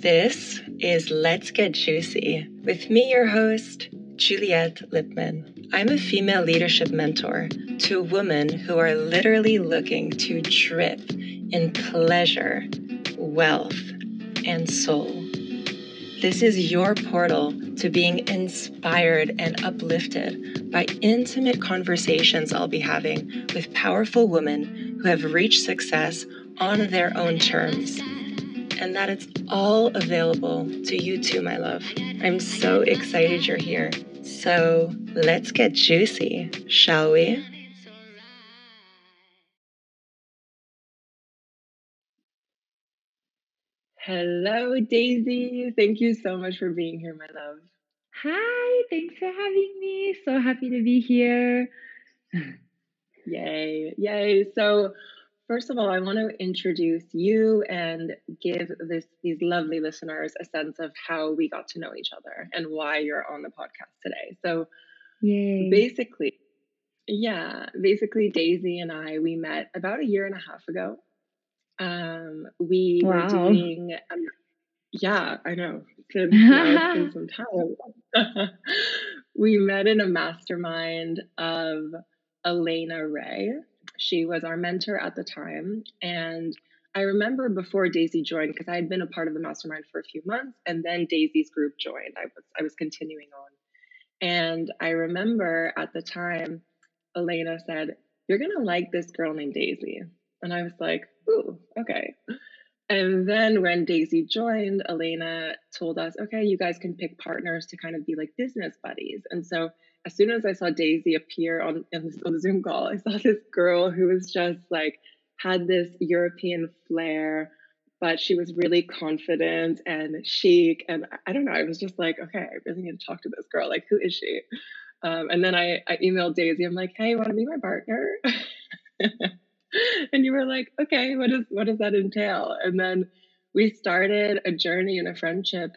This is Let's Get Juicy with me, your host, Juliette Lipman. I'm a female leadership mentor to women who are literally looking to drip in pleasure, wealth, and soul. This is your portal to being inspired and uplifted by intimate conversations I'll be having with powerful women who have reached success on their own terms and that it's all available to you too, my love. I'm so excited you're here. So let's get juicy, shall we? Hello, Daisy. Thank you so much for being here, my love. Hi, thanks for having me. So happy to be here. Yay, yay. So, First of all, I want to introduce you and give this these lovely listeners a sense of how we got to know each other and why you're on the podcast today. So, Yay. basically, yeah, basically Daisy and I we met about a year and a half ago. Um, we wow. were doing, um, yeah, I know, it's been, it's been some time. we met in a mastermind of Elena Ray she was our mentor at the time. And I remember before Daisy joined, because I had been a part of the mastermind for a few months, and then Daisy's group joined. I was I was continuing on. And I remember at the time, Elena said, You're gonna like this girl named Daisy. And I was like, ooh, okay. And then when Daisy joined, Elena told us, okay, you guys can pick partners to kind of be like business buddies. And so as soon as I saw Daisy appear on, on the Zoom call, I saw this girl who was just like had this European flair, but she was really confident and chic. And I don't know, I was just like, okay, I really need to talk to this girl. Like, who is she? Um, and then I, I emailed Daisy. I'm like, hey, want to be my partner? and you were like, okay, what does what does that entail? And then we started a journey and a friendship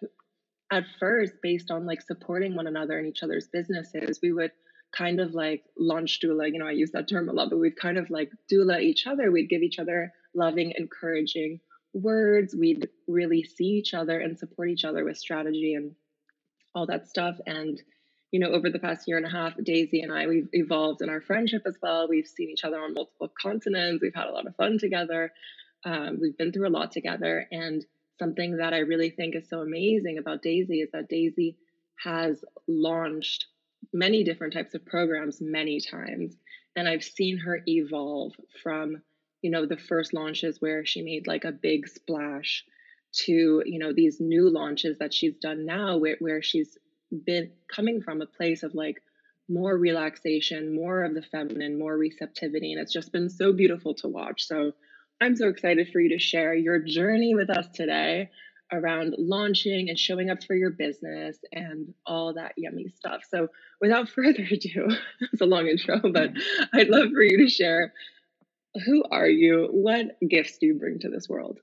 at first based on like supporting one another in each other's businesses we would kind of like launch doula you know i use that term a lot but we'd kind of like doula each other. We'd give each other loving encouraging words. We'd really see each other and support each other with strategy and all that stuff. And you know over the past year and a half daisy and i we've evolved in our friendship as well. We've seen each other on multiple continents. We've had a lot of fun together. Um, we've been through a lot together. And something that I really think is so amazing about Daisy is that Daisy has launched many different types of programs many times. And I've seen her evolve from, you know, the first launches where she made like a big splash to, you know, these new launches that she's done now where, where she's been coming from a place of like more relaxation, more of the feminine, more receptivity. And it's just been so beautiful to watch. So I'm so excited for you to share your journey with us today around launching and showing up for your business and all that yummy stuff. So, without further ado, it's a long intro, but I'd love for you to share who are you? What gifts do you bring to this world?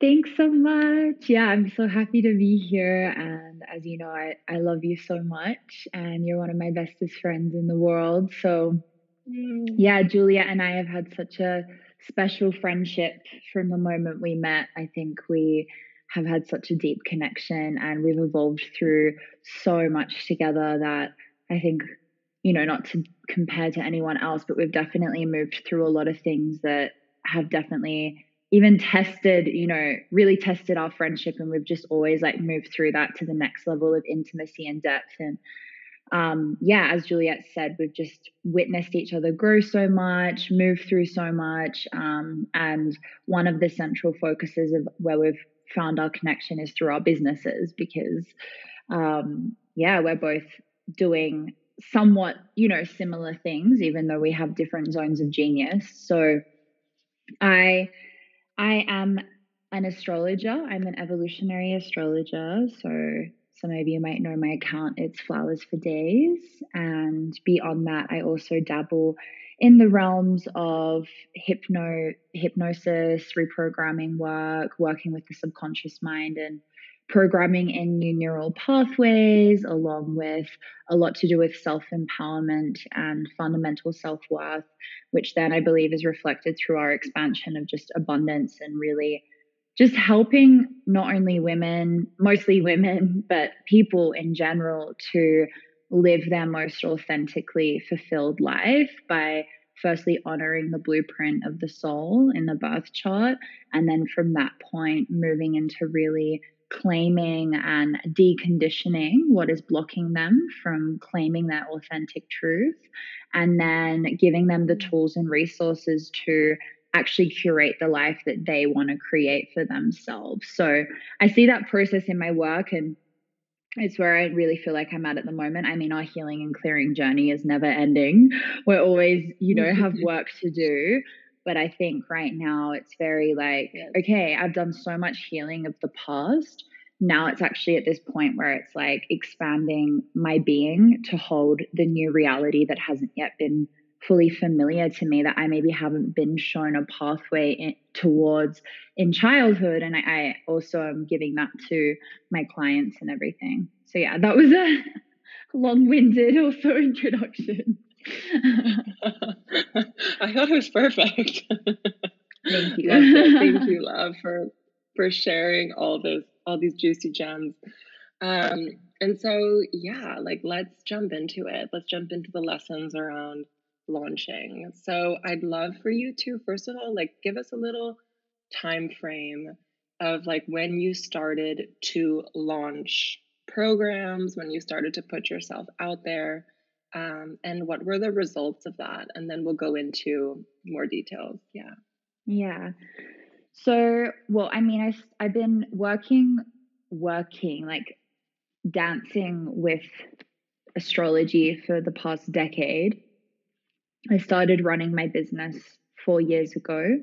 Thanks so much. Yeah, I'm so happy to be here. And as you know, I, I love you so much, and you're one of my bestest friends in the world. So, mm. yeah, Julia and I have had such a special friendship from the moment we met. I think we have had such a deep connection and we've evolved through so much together that I think, you know, not to compare to anyone else, but we've definitely moved through a lot of things that have definitely even tested, you know, really tested our friendship. And we've just always like moved through that to the next level of intimacy and depth. And um, yeah, as Juliette said, we've just witnessed each other grow so much, move through so much. Um, and one of the central focuses of where we've found our connection is through our businesses because, um, yeah, we're both doing somewhat, you know, similar things, even though we have different zones of genius. So I, I am an astrologer. I'm an evolutionary astrologer. So some of you might know my account, it's Flowers for Days. And beyond that, I also dabble in the realms of hypno hypnosis, reprogramming work, working with the subconscious mind and programming in new neural pathways, along with a lot to do with self empowerment and fundamental self worth, which then I believe is reflected through our expansion of just abundance and really just helping not only women, mostly women, but people in general to live their most authentically fulfilled life by firstly honoring the blueprint of the soul in the birth chart. And then from that point, moving into really claiming and deconditioning what is blocking them from claiming their authentic truth. And then giving them the tools and resources to actually curate the life that they want to create for themselves. So I see that process in my work and it's where I really feel like I'm at at the moment. I mean, our healing and clearing journey is never ending. We're always, you know, mm-hmm. have work to do. But I think right now it's very like, okay, I've done so much healing of the past. Now it's actually at this point where it's like expanding my being to hold the new reality that hasn't yet been fully familiar to me that I maybe haven't been shown a pathway in, towards in childhood. And I, I also am giving that to my clients and everything. So, yeah, that was a long winded also introduction. I thought it was perfect. Thank you. Thank you, love, for for sharing all those all these juicy gems. Um, and so yeah, like let's jump into it. Let's jump into the lessons around launching. So I'd love for you to first of all like give us a little time frame of like when you started to launch programs, when you started to put yourself out there, um, and what were the results of that? And then we'll go into more details. Yeah. Yeah. So, well, I mean, I, I've been working, working, like dancing with astrology for the past decade. I started running my business four years ago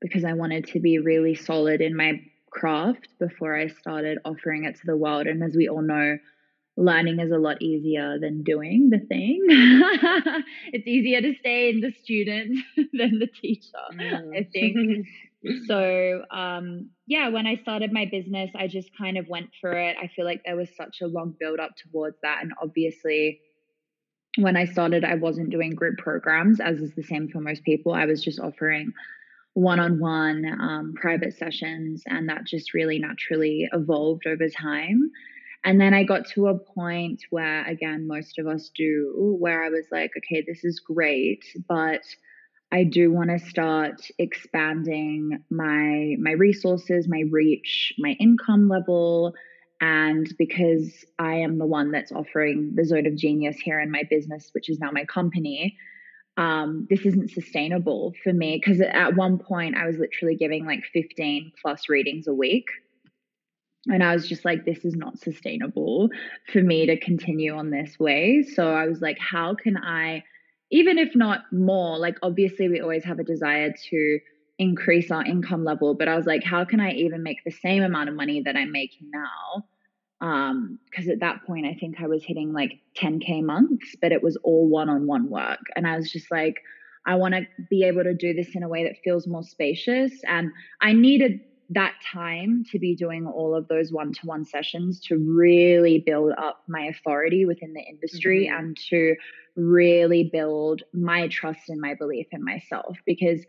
because I wanted to be really solid in my craft before I started offering it to the world. And as we all know, learning is a lot easier than doing the thing. it's easier to stay in the student than the teacher, mm. I think. so, um, yeah, when I started my business, I just kind of went for it. I feel like there was such a long build up towards that. And obviously, when I started, I wasn't doing group programs, as is the same for most people. I was just offering one on one private sessions, and that just really naturally evolved over time. And then I got to a point where, again, most of us do, where I was like, okay, this is great, but I do want to start expanding my my resources, my reach, my income level, and because I am the one that's offering the Zone of Genius here in my business, which is now my company, um, this isn't sustainable for me. Because at one point, I was literally giving like 15 plus readings a week. And I was just like, this is not sustainable for me to continue on this way. So I was like, how can I, even if not more, like obviously we always have a desire to increase our income level. But I was like, how can I even make the same amount of money that I'm making now? Um, because at that point I think I was hitting like 10k months, but it was all one-on-one work. And I was just like, I want to be able to do this in a way that feels more spacious. And I needed that time to be doing all of those one-to-one sessions to really build up my authority within the industry mm-hmm. and to really build my trust and my belief in myself because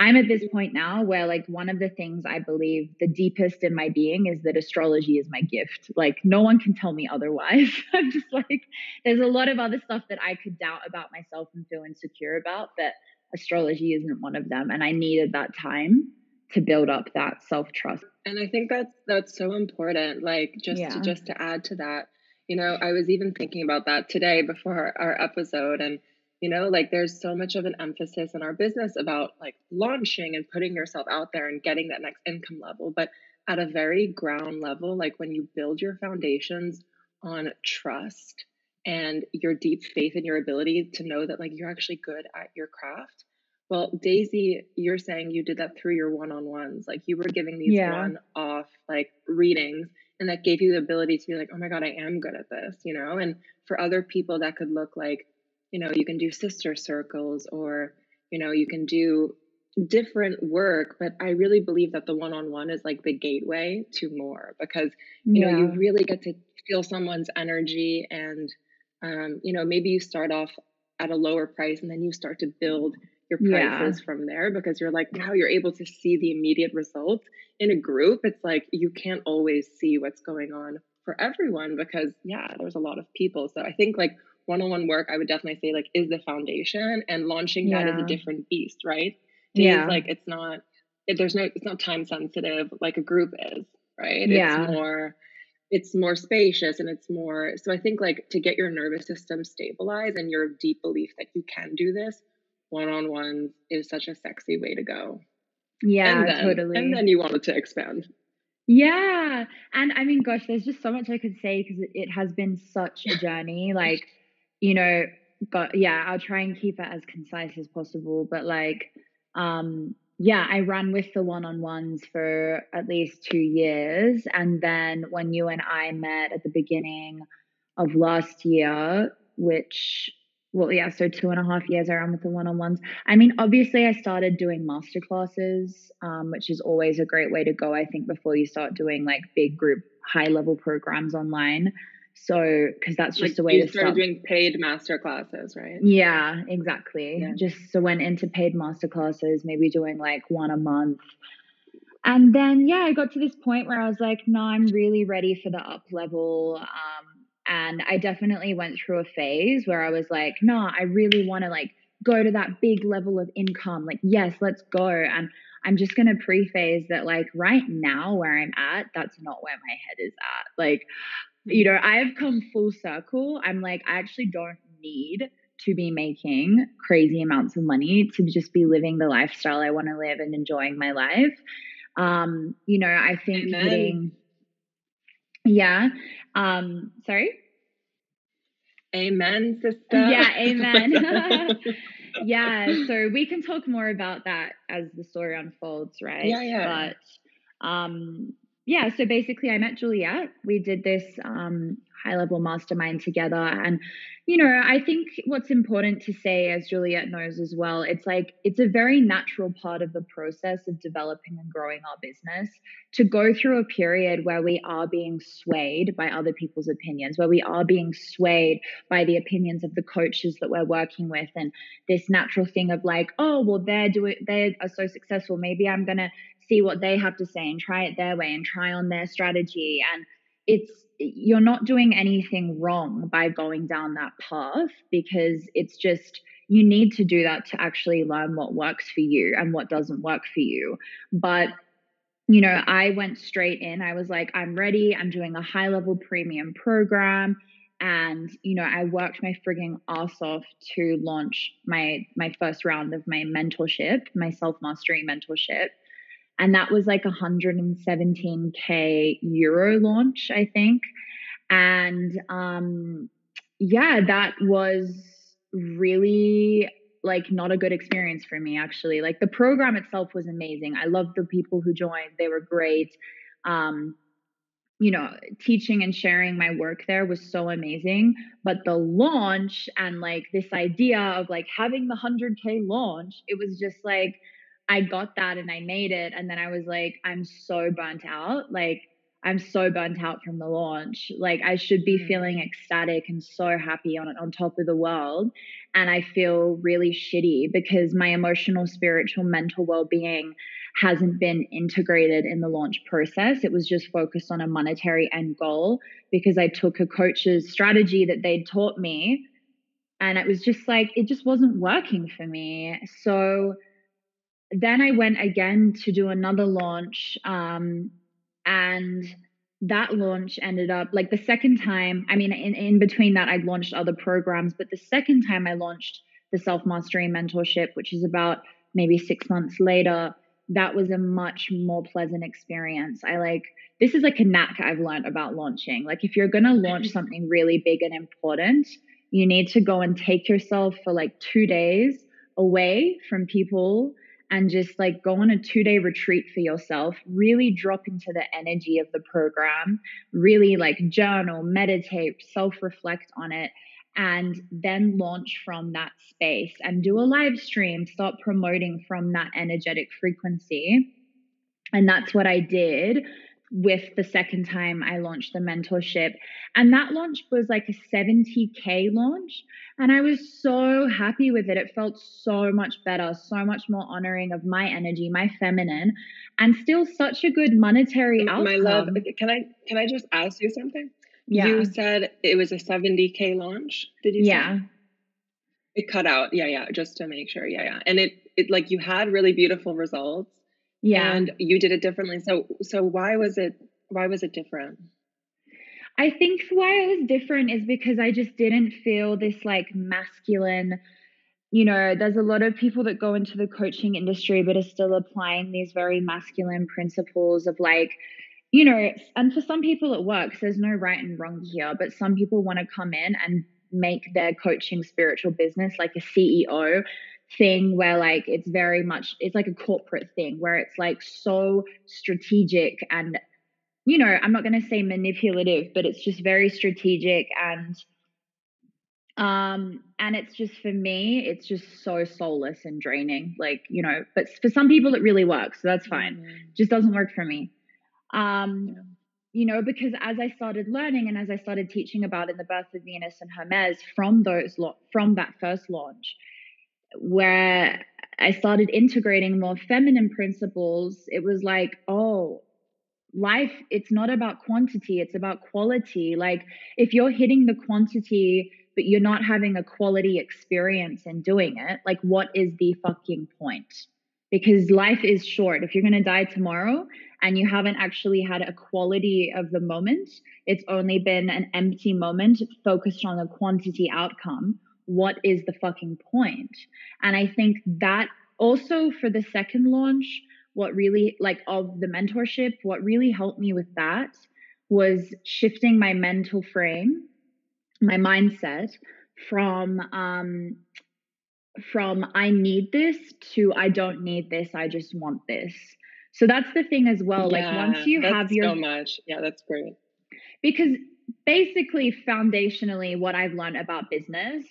I'm at this point now where, like, one of the things I believe the deepest in my being is that astrology is my gift. Like, no one can tell me otherwise. I'm just like, there's a lot of other stuff that I could doubt about myself and feel insecure about, but astrology isn't one of them. And I needed that time to build up that self trust. And I think that's that's so important. Like, just yeah. to, just to add to that, you know, I was even thinking about that today before our episode, and you know like there's so much of an emphasis in our business about like launching and putting yourself out there and getting that next income level but at a very ground level like when you build your foundations on trust and your deep faith in your ability to know that like you're actually good at your craft well daisy you're saying you did that through your one-on-ones like you were giving these yeah. one-off like readings and that gave you the ability to be like oh my god i am good at this you know and for other people that could look like you know you can do sister circles or you know you can do different work but i really believe that the one-on-one is like the gateway to more because you yeah. know you really get to feel someone's energy and um, you know maybe you start off at a lower price and then you start to build your prices yeah. from there because you're like now you're able to see the immediate results in a group it's like you can't always see what's going on for everyone because yeah there's a lot of people so i think like one-on-one work i would definitely say like is the foundation and launching yeah. that is a different beast right? Days, yeah. like it's not it, there's no it's not time sensitive like a group is right? Yeah. it's more it's more spacious and it's more so i think like to get your nervous system stabilized and your deep belief that you can do this one-on-one is such a sexy way to go. Yeah and then, totally. and then you wanted to expand. Yeah and i mean gosh there's just so much i could say because it, it has been such a journey like you know but yeah i'll try and keep it as concise as possible but like um yeah, I ran with the one on ones for at least two years. And then when you and I met at the beginning of last year, which, well, yeah, so two and a half years I ran with the one on ones. I mean, obviously, I started doing master classes, um, which is always a great way to go, I think, before you start doing like big group, high level programs online. So, because that's just like a way you to start doing paid master classes, right? Yeah, exactly. Yeah. Just so went into paid master classes, maybe doing like one a month. And then, yeah, I got to this point where I was like, no, I'm really ready for the up level. Um, and I definitely went through a phase where I was like, no, I really want to like go to that big level of income. Like, yes, let's go. And I'm just going to preface that, like, right now where I'm at, that's not where my head is at. Like, you know, I've come full circle. I'm like, I actually don't need to be making crazy amounts of money to just be living the lifestyle I want to live and enjoying my life. Um, you know, I think Amen. hitting, yeah. Um, sorry. Amen, sister. Yeah, amen. yeah, so we can talk more about that as the story unfolds, right? Yeah, yeah. But um yeah, so basically, I met Juliette. We did this um, high level mastermind together. And, you know, I think what's important to say, as Juliette knows as well, it's like it's a very natural part of the process of developing and growing our business to go through a period where we are being swayed by other people's opinions, where we are being swayed by the opinions of the coaches that we're working with. And this natural thing of like, oh, well, they're doing, they are so successful. Maybe I'm going to see what they have to say and try it their way and try on their strategy and it's you're not doing anything wrong by going down that path because it's just you need to do that to actually learn what works for you and what doesn't work for you. But you know i went straight in. I was like i'm ready. I'm doing a high level premium program. And you know i worked my frigging ass off to launch my my first round of my mentorship my self mastery mentorship and that was like 117k euro launch i think. And um yeah that was really like not a good experience for me actually. Like the program itself was amazing. I loved the people who joined. They were great. Um you know teaching and sharing my work there was so amazing. But the launch and like this idea of like having the 100k launch it was just like I got that and I made it. And then I was like, I'm so burnt out. Like, I'm so burnt out from the launch. Like, I should be mm. feeling ecstatic and so happy on on top of the world. And I feel really shitty because my emotional, spiritual, mental well being hasn't been integrated in the launch process. It was just focused on a monetary end goal because I took a coach's strategy that they'd taught me. And it was just like, it just wasn't working for me. So, then I went again to do another launch. Um, and that launch ended up like the second time. I mean, in, in between that, I'd launched other programs, but the second time I launched the self mastery mentorship, which is about maybe six months later, that was a much more pleasant experience. I like this is like a knack I've learned about launching. Like, if you're going to launch something really big and important, you need to go and take yourself for like two days away from people and just like go on a two day retreat for yourself, really drop into the energy of the program, really like journal, meditate, self reflect on it, and then launch from that space and do a live stream, start promoting from that energetic frequency. And that's what I did with the second time I launched the mentorship. And that launch was like a 70K launch. And I was so happy with it. It felt so much better, so much more honoring of my energy, my feminine, and still such a good monetary outcome. My love, can I can I just ask you something? Yeah. You said it was a 70K launch. Did you Yeah. Say? It cut out. Yeah, yeah, just to make sure. Yeah, yeah. And it it like you had really beautiful results yeah. And you did it differently. So so why was it why was it different? I think why it was different is because I just didn't feel this like masculine you know, there's a lot of people that go into the coaching industry but are still applying these very masculine principles of like, you know, and for some people it works. There's no right and wrong here, but some people want to come in and make their coaching spiritual business like a CEO thing where like it's very much it's like a corporate thing where it's like so strategic and you know i'm not going to say manipulative but it's just very strategic and um and it's just for me it's just so soulless and draining like you know but for some people it really works so that's fine mm-hmm. just doesn't work for me um yeah. you know because as i started learning and as i started teaching about in the birth of venus and hermes from those lo- from that first launch where I started integrating more feminine principles, it was like, oh, life, it's not about quantity, it's about quality. Like, if you're hitting the quantity, but you're not having a quality experience in doing it, like, what is the fucking point? Because life is short. If you're going to die tomorrow and you haven't actually had a quality of the moment, it's only been an empty moment focused on a quantity outcome what is the fucking point? And I think that also for the second launch, what really like of the mentorship, what really helped me with that was shifting my mental frame, my mindset from um from I need this to I don't need this, I just want this. So that's the thing as well. Yeah, like once you have your so much. Yeah, that's great. Because basically foundationally what I've learned about business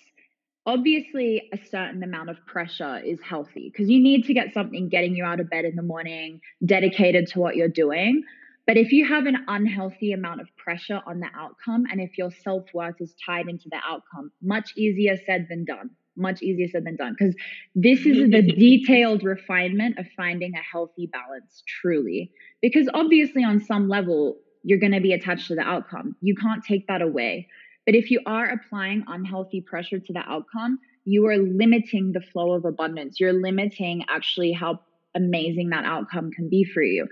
obviously a certain amount of pressure is healthy because you need to get something getting you out of bed in the morning dedicated to what you're doing. But if you have an unhealthy amount of pressure on the outcome and if your self-worth is tied into the outcome much easier said than done. Much easier said than done because this is the detailed refinement of finding a healthy balance truly. Because obviously on some level you're going to be attached to the outcome. You can't take that away but if you are applying unhealthy pressure to the outcome, you are limiting the flow of abundance. You're limiting actually how amazing that outcome can be for you.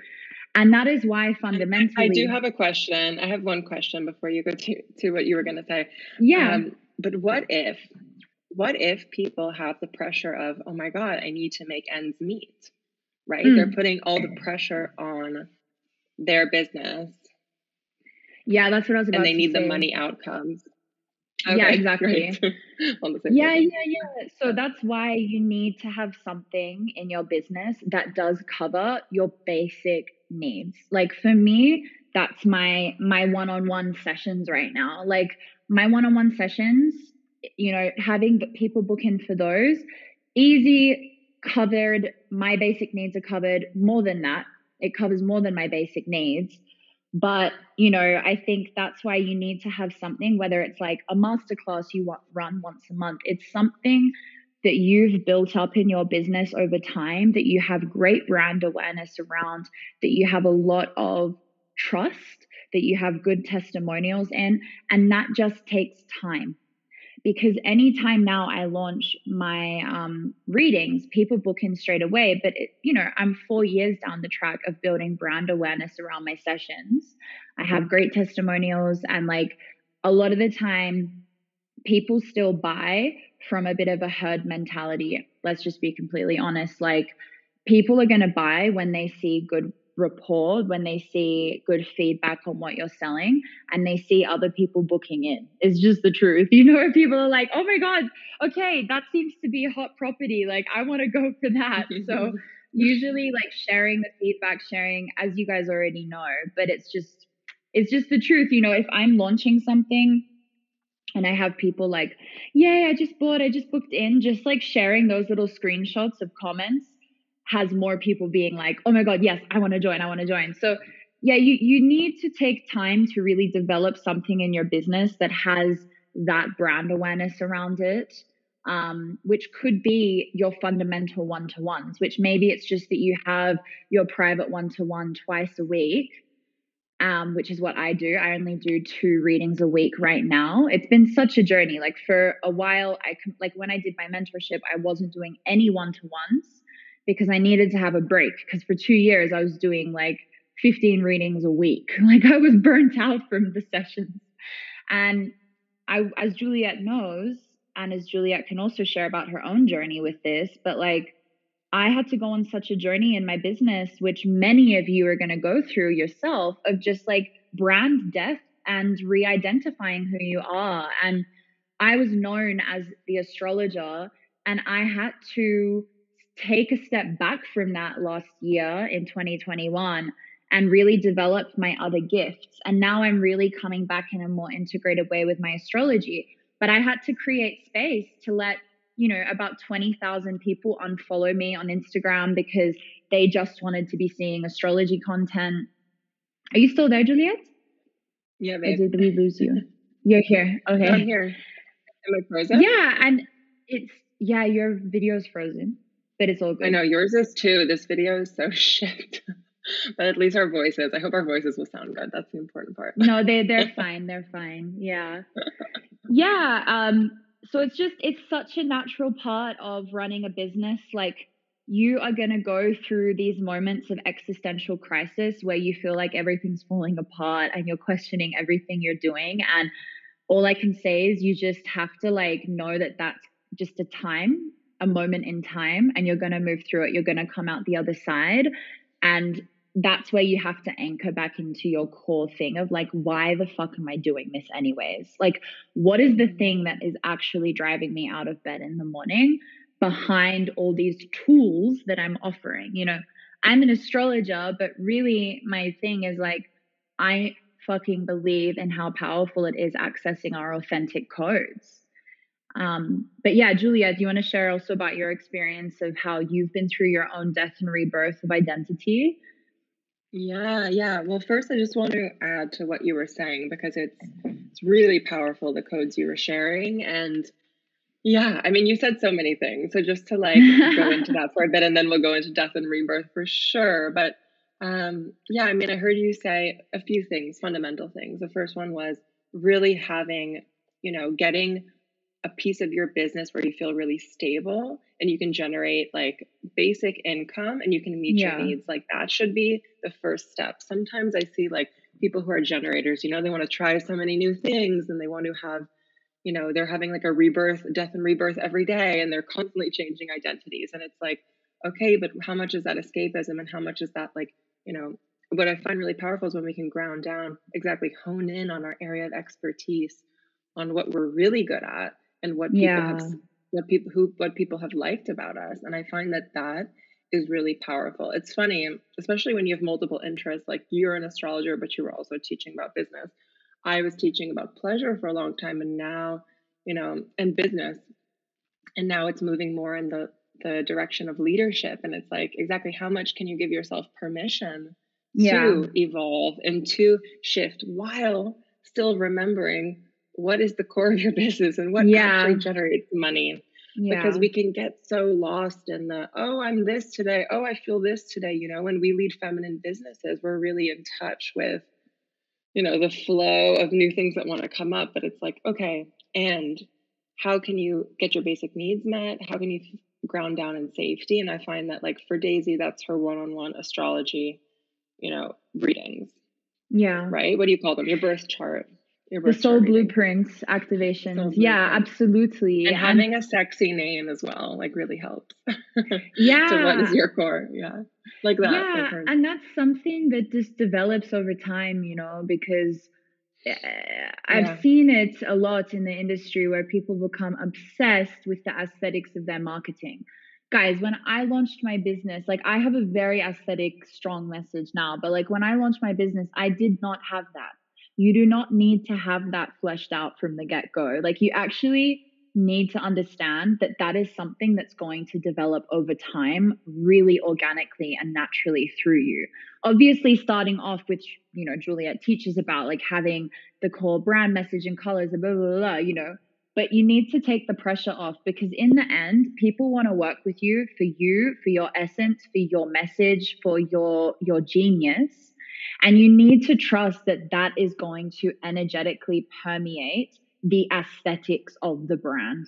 And that is why fundamentally. I do have a question. I have one question before you go to, to what you were going to say. Yeah. Um, but what if, what if people have the pressure of, oh my God, I need to make ends meet, right? Mm. They're putting all the pressure on their business yeah, that's what I was about. To say. And they need say. the money outcomes. Okay, yeah, exactly. yeah, yeah, yeah. So that's why you need to have something in your business that does cover your basic needs. Like for me, that's my my one-on-one sessions right now. Like my one-on-one sessions, you know, having people book in for those, easy covered. My basic needs are covered. More than that, it covers more than my basic needs but, you know, I think that's why you need to have something, whether it's like a masterclass you run once a month, it's something that you've built up in your business over time, that you have great brand awareness around, that you have a lot of trust, that you have good testimonials in, and that just takes time because anytime now I launch my um, readings, people book in straight away. But it, you know, I'm four years down the track of building brand awareness around my sessions. I have great testimonials, and like a lot of the time, people still buy from a bit of a herd mentality. Let's just be completely honest. Like people are going to buy when they see good rapport when they see good feedback on what you're selling and they see other people booking in. It's just the truth. You know, people are like, oh my God, okay, that seems to be a hot property. Like, I want to go for that. so, usually, like, sharing the feedback, sharing, as you guys already know, but it's just, it's just the truth. You know, if I'm launching something, and I have people like, Yay, I just bought, I just booked in, just like sharing those little screenshots of comments has more people being like, oh my God, yes, I want to join, I want to join. So, yeah, you you need to take time to really develop something in your business that has that brand awareness around it. Um, which could be your fundamental one to ones, which maybe it's just that you have your private one to one twice a week, um, which is what I do. I only do two readings a week right now. It's been such a journey. Like for a while, I like when I did my mentorship, I wasn't doing any one to ones because I needed to have a break. Because for two years, I was doing like 15 readings a week. Like I was burnt out from the sessions. And I, as Juliette knows, and as Juliette can also share about her own journey with this, but like I had to go on such a journey in my business, which many of you are going to go through yourself, of just like brand death and re identifying who you are. And I was known as the astrologer, and I had to take a step back from that last year in 2021 and really developed my other gifts. And now I'm really coming back in a more integrated way with my astrology. But I had to create space to let, you know, about 20,000 people unfollow me on Instagram because they just wanted to be seeing astrology content. Are you still there, Juliette? Yeah, babe. Or did we lose you? You're here. Okay. I'm here. Am I frozen? Yeah, and it's yeah, your video is frozen, but it's all good. I know yours is too. This video is so shit but at least our voices. I hope our voices will sound good. That's the important part. no, they they're fine. They're fine. Yeah. Yeah. Um, so it's just it's such a natural part of running a business. Like you are gonna go through these moments of existential crisis where you feel like everything's falling apart and you're questioning everything you're doing. And all I can say is you just have to like know that that's just a time a moment in time and you're going to move through it you're going to come out the other side and that's where you have to anchor back into your core thing of like, why the fuck am I doing this anyways? Like, what is the mm-hmm. thing that is actually driving me out of bed in the morning behind all these tools that I'm offering? You know, I'm an astrologer, but really my thing is like, I fucking believe in how powerful it is accessing our authentic codes. Um, but yeah, Julia, do you want to share also about your experience of how you've been through your own death and rebirth of identity? Yeah, yeah. Well, first, I just want to add to what you were saying because it's it's really powerful the codes you were sharing, and yeah, I mean, you said so many things. So just to like go into that for a bit, and then we'll go into death and rebirth for sure. But um, yeah, I mean, I heard you say a few things, fundamental things. The first one was really having, you know, getting a piece of your business where you feel really stable and you can generate like basic income and you can meet yeah. your needs like that should be the first step sometimes i see like people who are generators you know they want to try so many new things and they want to have you know they're having like a rebirth death and rebirth every day and they're constantly changing identities and it's like okay but how much is that escapism and how much is that like you know what i find really powerful is when we can ground down exactly hone in on our area of expertise on what we're really good at and what people yeah. have what people who what people have liked about us and i find that that is really powerful it's funny especially when you have multiple interests like you're an astrologer but you were also teaching about business i was teaching about pleasure for a long time and now you know and business and now it's moving more in the the direction of leadership and it's like exactly how much can you give yourself permission yeah. to evolve and to shift while still remembering what is the core of your business and what yeah. actually generates money? Yeah. because we can get so lost in the oh i'm this today. Oh i feel this today you know when we lead feminine businesses we're really in touch with you know the flow of new things that want to come up but it's like okay and how can you get your basic needs met? How can you ground down in safety? And i find that like for daisy that's her one-on-one astrology you know readings. Yeah. Right? What do you call them? Your birth chart the soul blueprints activations soul yeah absolutely. And, and having a sexy name as well like really helps. Yeah so what is your core yeah. Like that yeah and that's something that just develops over time you know because eh, I've yeah. seen it a lot in the industry where people become obsessed with the aesthetics of their marketing. Guys, when I launched my business, like I have a very aesthetic, strong message now, but like when I launched my business, I did not have that you do not need to have that fleshed out from the get go. Like you actually need to understand that that is something that's going to develop over time really organically and naturally through you obviously starting off with you know juliette teaches about like having the core brand message and colors and blah blah blah you know but you need to take the pressure off because in the end people want to work with you for you for your essence for your message for your your genius and you need to trust that that is going to energetically permeate the aesthetics of the brand.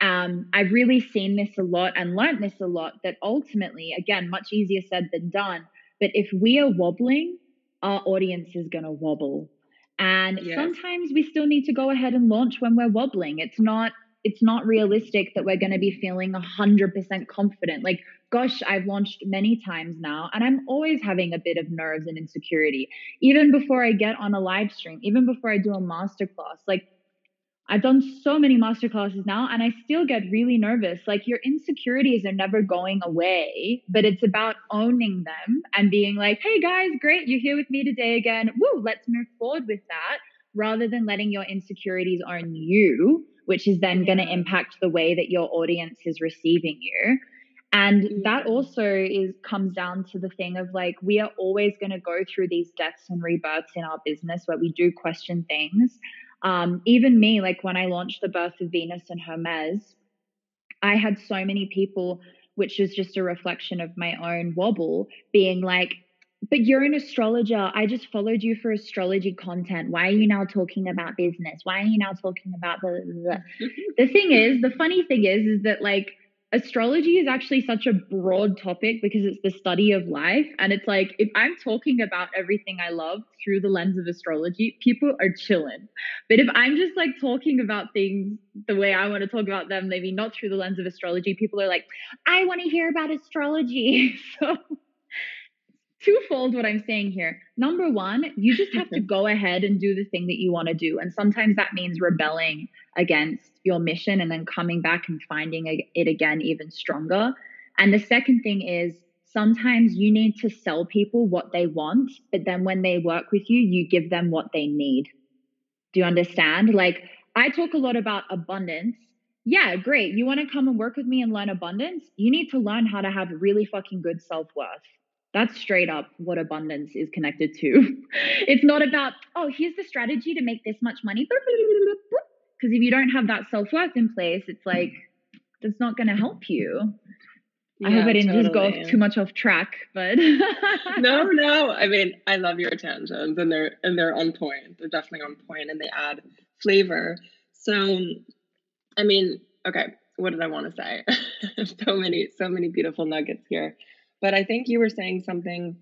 Um, I've really seen this a lot and learned this a lot that ultimately, again, much easier said than done. But if we are wobbling, our audience is going to wobble. And yes. sometimes we still need to go ahead and launch when we're wobbling. It's not it's not realistic that we're going to be feeling 100% confident. Like, gosh, I've launched many times now, and I'm always having a bit of nerves and insecurity, even before I get on a live stream, even before I do a masterclass. Like, I've done so many masterclasses now and I still get really nervous. Like your insecurities are never going away, but it's about owning them and being like, hey guys, great, you're here with me today again. Woo, let's move forward with that rather than letting your insecurities own you, which is then going to impact the way that your audience is receiving you. And that also is comes down to the thing of like we are always going to go through these deaths and rebirths in our business where we do question things. Um, even me, like when I launched the birth of Venus and Hermes, I had so many people, which is just a reflection of my own wobble, being like, but you're an astrologer. I just followed you for astrology content. Why are you now talking about business? Why are you now talking about the the thing is, the funny thing is, is that like astrology is actually such a broad topic because it's the study of life. And it's like, if I'm talking about everything I love through the lens of astrology, people are chilling. But if I'm just like talking about things the way I want to talk about them, maybe not through the lens of astrology, people are like, I want to hear about astrology. so twofold what I'm saying here. Number one, you just have to go ahead and do the thing that you want to do. And sometimes that means rebelling against your mission and then coming back and finding it again even stronger. And the second thing is sometimes you need to sell people what they want, but then when they work with you, you give them what they need. Do you understand? Like, I talk a lot about abundance. Yeah, great. You want to come and work with me and learn abundance? You need to learn how to have really fucking good self worth that's straight up what abundance is connected to. it's not about, oh, here's the strategy to make this much money. Because if you don't have that self worth in place, it's like, that's not going to help you. Yeah, I hope I didn't totally. just go off too much off track, but no, no. I mean, I love your tangents, and they're and they're on point. They're definitely on point, and they add flavor. So, I mean, okay, what did I want to say? so many, so many beautiful nuggets here. But I think you were saying something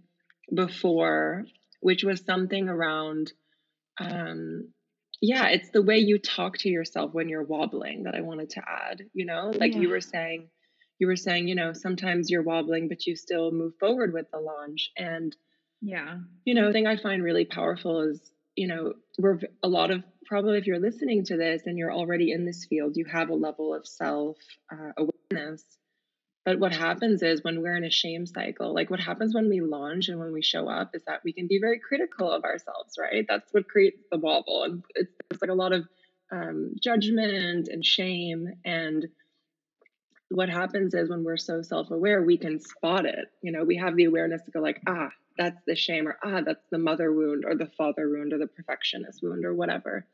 before, which was something around, um, yeah, it's the way you talk to yourself when you're wobbling that I wanted to add. You know, like yeah. you were saying, you were saying, you know, sometimes you're wobbling, but you still move forward with the launch. And yeah, you know, the thing I find really powerful is, you know, we're a lot of probably if you're listening to this and you're already in this field, you have a level of self uh, awareness but what happens is when we're in a shame cycle, like what happens when we launch and when we show up is that we can be very critical of ourselves, right? That's what creates the wobble. And it's, it's like a lot of um, judgment and shame. And what happens is when we're so self aware, we can spot it. You know, we have the awareness to go, like, ah, that's the shame, or ah, that's the mother wound, or the father wound, or the perfectionist wound, or whatever.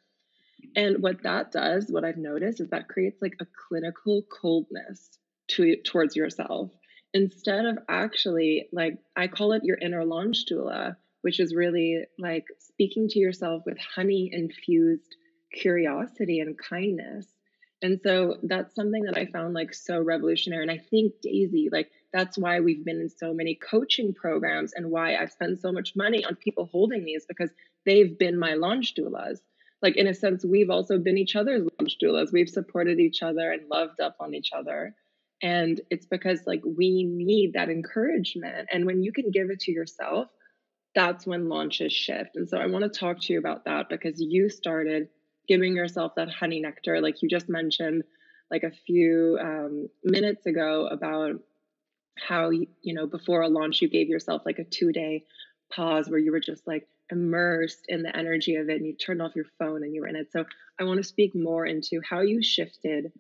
And what that does, what I've noticed, is that creates like a clinical coldness to towards yourself instead of actually like I call it your inner launch doula, which is really like speaking to yourself with honey infused curiosity and kindness. And so that's something that I found like so revolutionary. And I think Daisy, like that's why we've been in so many coaching programs and why I've spent so much money on people holding these because they've been my launch doulas. Like in a sense, we've also been each other's launch doulas. We've supported each other and loved up on each other and it's because like we need that encouragement. And when you can give it to yourself that's when launches shift. And so i want to talk to you about that because you started giving yourself that honey nectar like you just mentioned like a few um, minutes ago about how you know before a launch you gave yourself like a two day pause where you were just like immersed in the energy of it and you turned off your phone and you were in it. So i want to speak more into how you shifted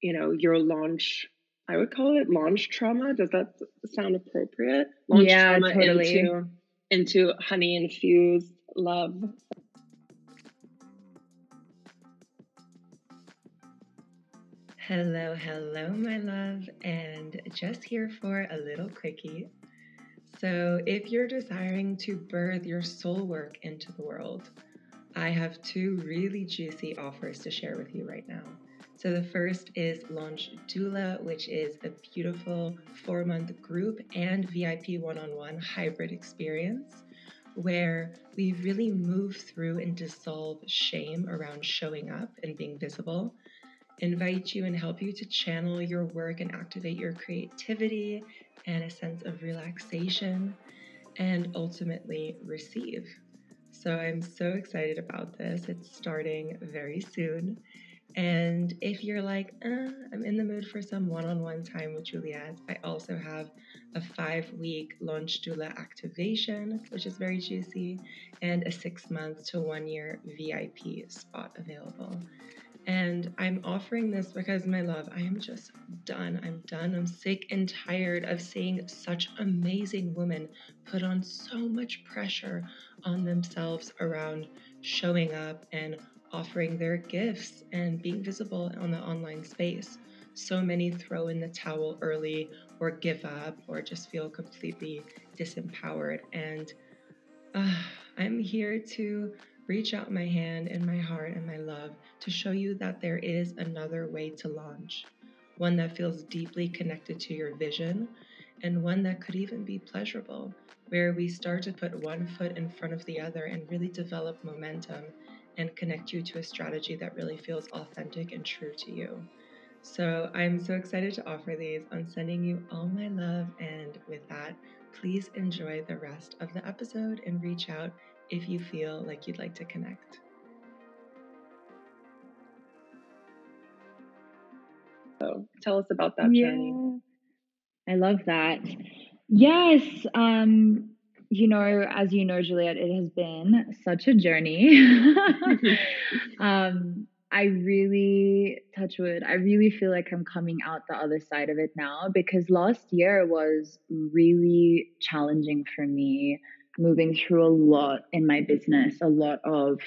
you know, your launch I would call it launch trauma. Does that sound appropriate? Launch yeah, trauma totally. into into honey infused love. Hello, hello, my love, and just here for a little quickie. So, if you're desiring to birth your soul work into the world, I have two really juicy offers to share with you right now. So, the first is Launch Doula, which is a beautiful four month group and VIP one on one hybrid experience where we really move through and dissolve shame around showing up and being visible invite you and help you to channel your work and activate your creativity and a sense of relaxation and ultimately receive. So I'm so excited about this. It's starting very soon. And if you're like, uh, I'm in the mood for some one on one time with Juliette, I also have a five week launch doula activation, which is very juicy, and a six month to one year VIP spot available. And I'm offering this because, my love, I am just done. I'm done. I'm sick and tired of seeing such amazing women put on so much pressure on themselves around showing up and offering their gifts and being visible on the online space. So many throw in the towel early or give up or just feel completely disempowered. And uh, I'm here to reach out my hand and my heart and my love to show you that there is another way to launch, one that feels deeply connected to your vision, and one that could even be pleasurable, where we start to put one foot in front of the other and really develop momentum and connect you to a strategy that really feels authentic and true to you. So I'm so excited to offer these. I'm sending you all my love, and with that, please enjoy the rest of the episode and reach out if you feel like you'd like to connect. So tell us about that yeah. journey. I love that. Yes. Um, you know, as you know, Juliette, it has been such a journey. um, I really touch wood. I really feel like I'm coming out the other side of it now because last year was really challenging for me moving through a lot in my business, a lot of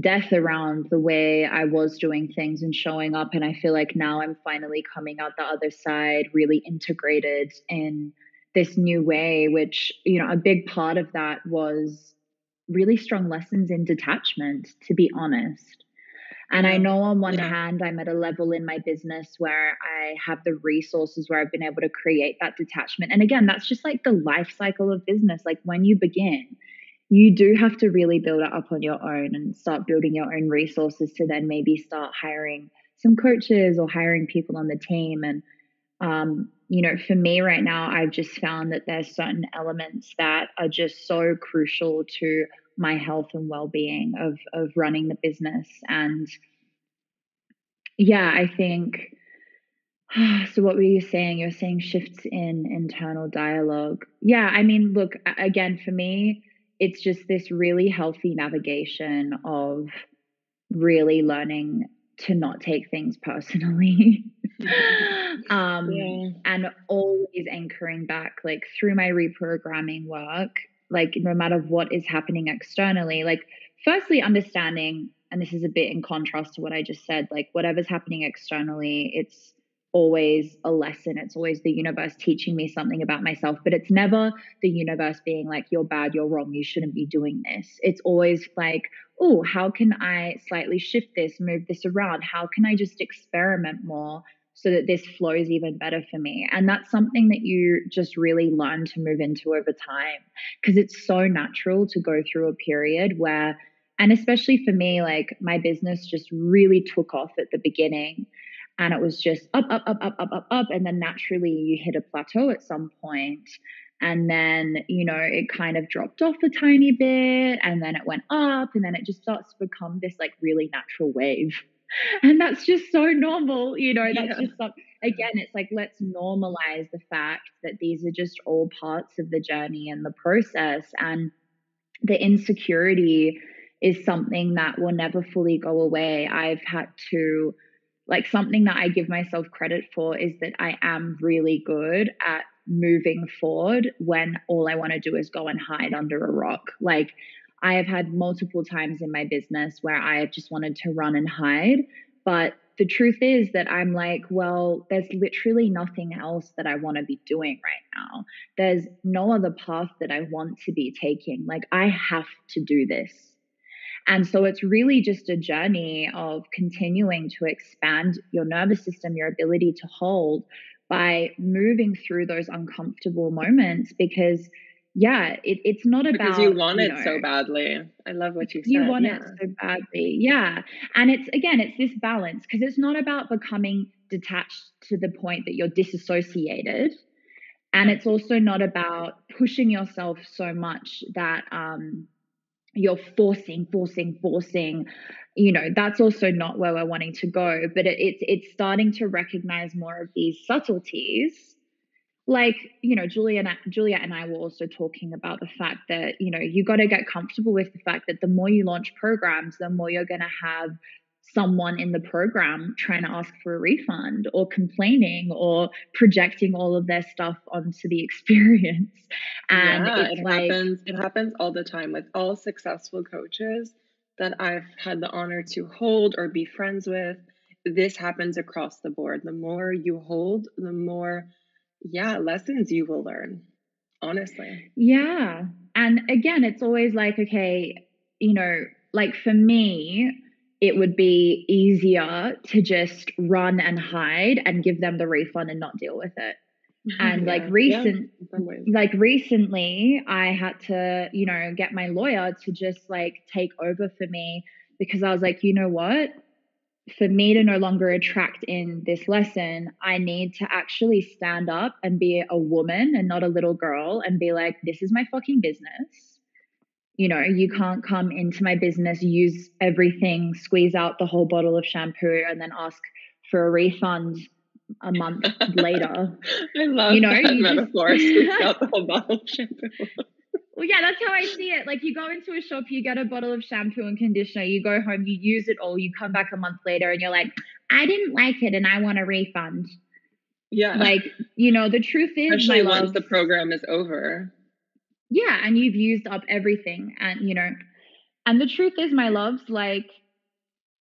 death around the way I was doing things and showing up. And I feel like now I'm finally coming out the other side, really integrated in this new way, which, you know, a big part of that was really strong lessons in detachment, to be honest. And I know on one yeah. hand, I'm at a level in my business where I have the resources where I've been able to create that detachment. And again, that's just like the life cycle of business. Like when you begin, you do have to really build it up on your own and start building your own resources to then maybe start hiring some coaches or hiring people on the team. And, um, you know, for me right now, I've just found that there's certain elements that are just so crucial to my health and well-being of of running the business. And yeah i think so what were you saying? You're saying shifts in internal dialogue. Yeah i mean look again for me it's just this really healthy navigation of really learning to not take things personally. Um yeah. and always anchoring back like through my reprogramming work like no matter what is happening externally like firstly understanding and this is a bit in contrast to what i just said like whatever's happening externally it's always a lesson. It's always the universe teaching me something about myself but it's never the universe being like you're bad you're wrong you shouldn't be doing this. It's always like oh how can i slightly shift this move this around? How can i just experiment more so that this flows even better for me. And that's something that you just really learn to move into over time because it's so natural to go through a period where, and especially for me, like my business just really took off at the beginning. And it was just up, up, up, up, up, up, up. And then naturally you hit a plateau at some point and then you know it kind of dropped off a tiny bit and then it went up and then it just starts to become this like really natural wave and that's just so normal you know that's yeah. just some, again it's like let's normalize the fact that these are just all parts of the journey and the process and the insecurity is something that will never fully go away i've had to like something that I give myself credit for is that I am really good at moving forward when all I want to do is go and hide under a rock. Like I have had multiple times in my business where I have just wanted to run and hide. But the truth is that I'm like, well, there's literally nothing else that I want to be doing right now. There's no other path that I want to be taking. Like, I have to do this. And so it's really just a journey of continuing to expand your nervous system, your ability to hold by moving through those uncomfortable moments because yeah, it, it's not because about because you want it know, so badly. I love what you said. You want yeah. it so badly, yeah. And it's again, it's this balance because it's not about becoming detached to the point that you're disassociated, and it's also not about pushing yourself so much that um, you're forcing, forcing, forcing. You know, that's also not where we're wanting to go. But it, it's it's starting to recognize more of these subtleties like you know juliette and I, juliette and i were also talking about the fact that you know you got to get comfortable with the fact that the more you launch programs the more you're going to have someone in the program trying to ask for a refund or complaining or projecting all of their stuff onto the experience. And yeah, it like, happens it happens all the time with all successful coaches that i've had the honor to hold or be friends with. This happens across the board. The more you hold the more yeah, lessons you will learn, honestly. Yeah. And again, it's always like, okay, you know, like for me, it would be easier to just run and hide and give them the refund and not deal with it. And yeah, like recent yeah, like recently I had to, you know, get my lawyer to just like take over for me because I was like, you know what? For me to no longer attract in this lesson, I need to actually stand up and be a woman and not a little girl and be like, this is my fucking business. You know, you can't come into my business, use everything, squeeze out the whole bottle of shampoo, and then ask for a refund a month later. I love you know, that you metaphor. Just... squeeze out the whole bottle of shampoo. Well, yeah, that's how I see it. Like you go into a shop, you get a bottle of shampoo and conditioner, you go home, you use it all, you come back a month later and you're like, I didn't like it and I want a refund. Yeah. Like, you know, the truth is Especially once love, the program is over. Yeah, and you've used up everything. And you know, and the truth is, my loves, like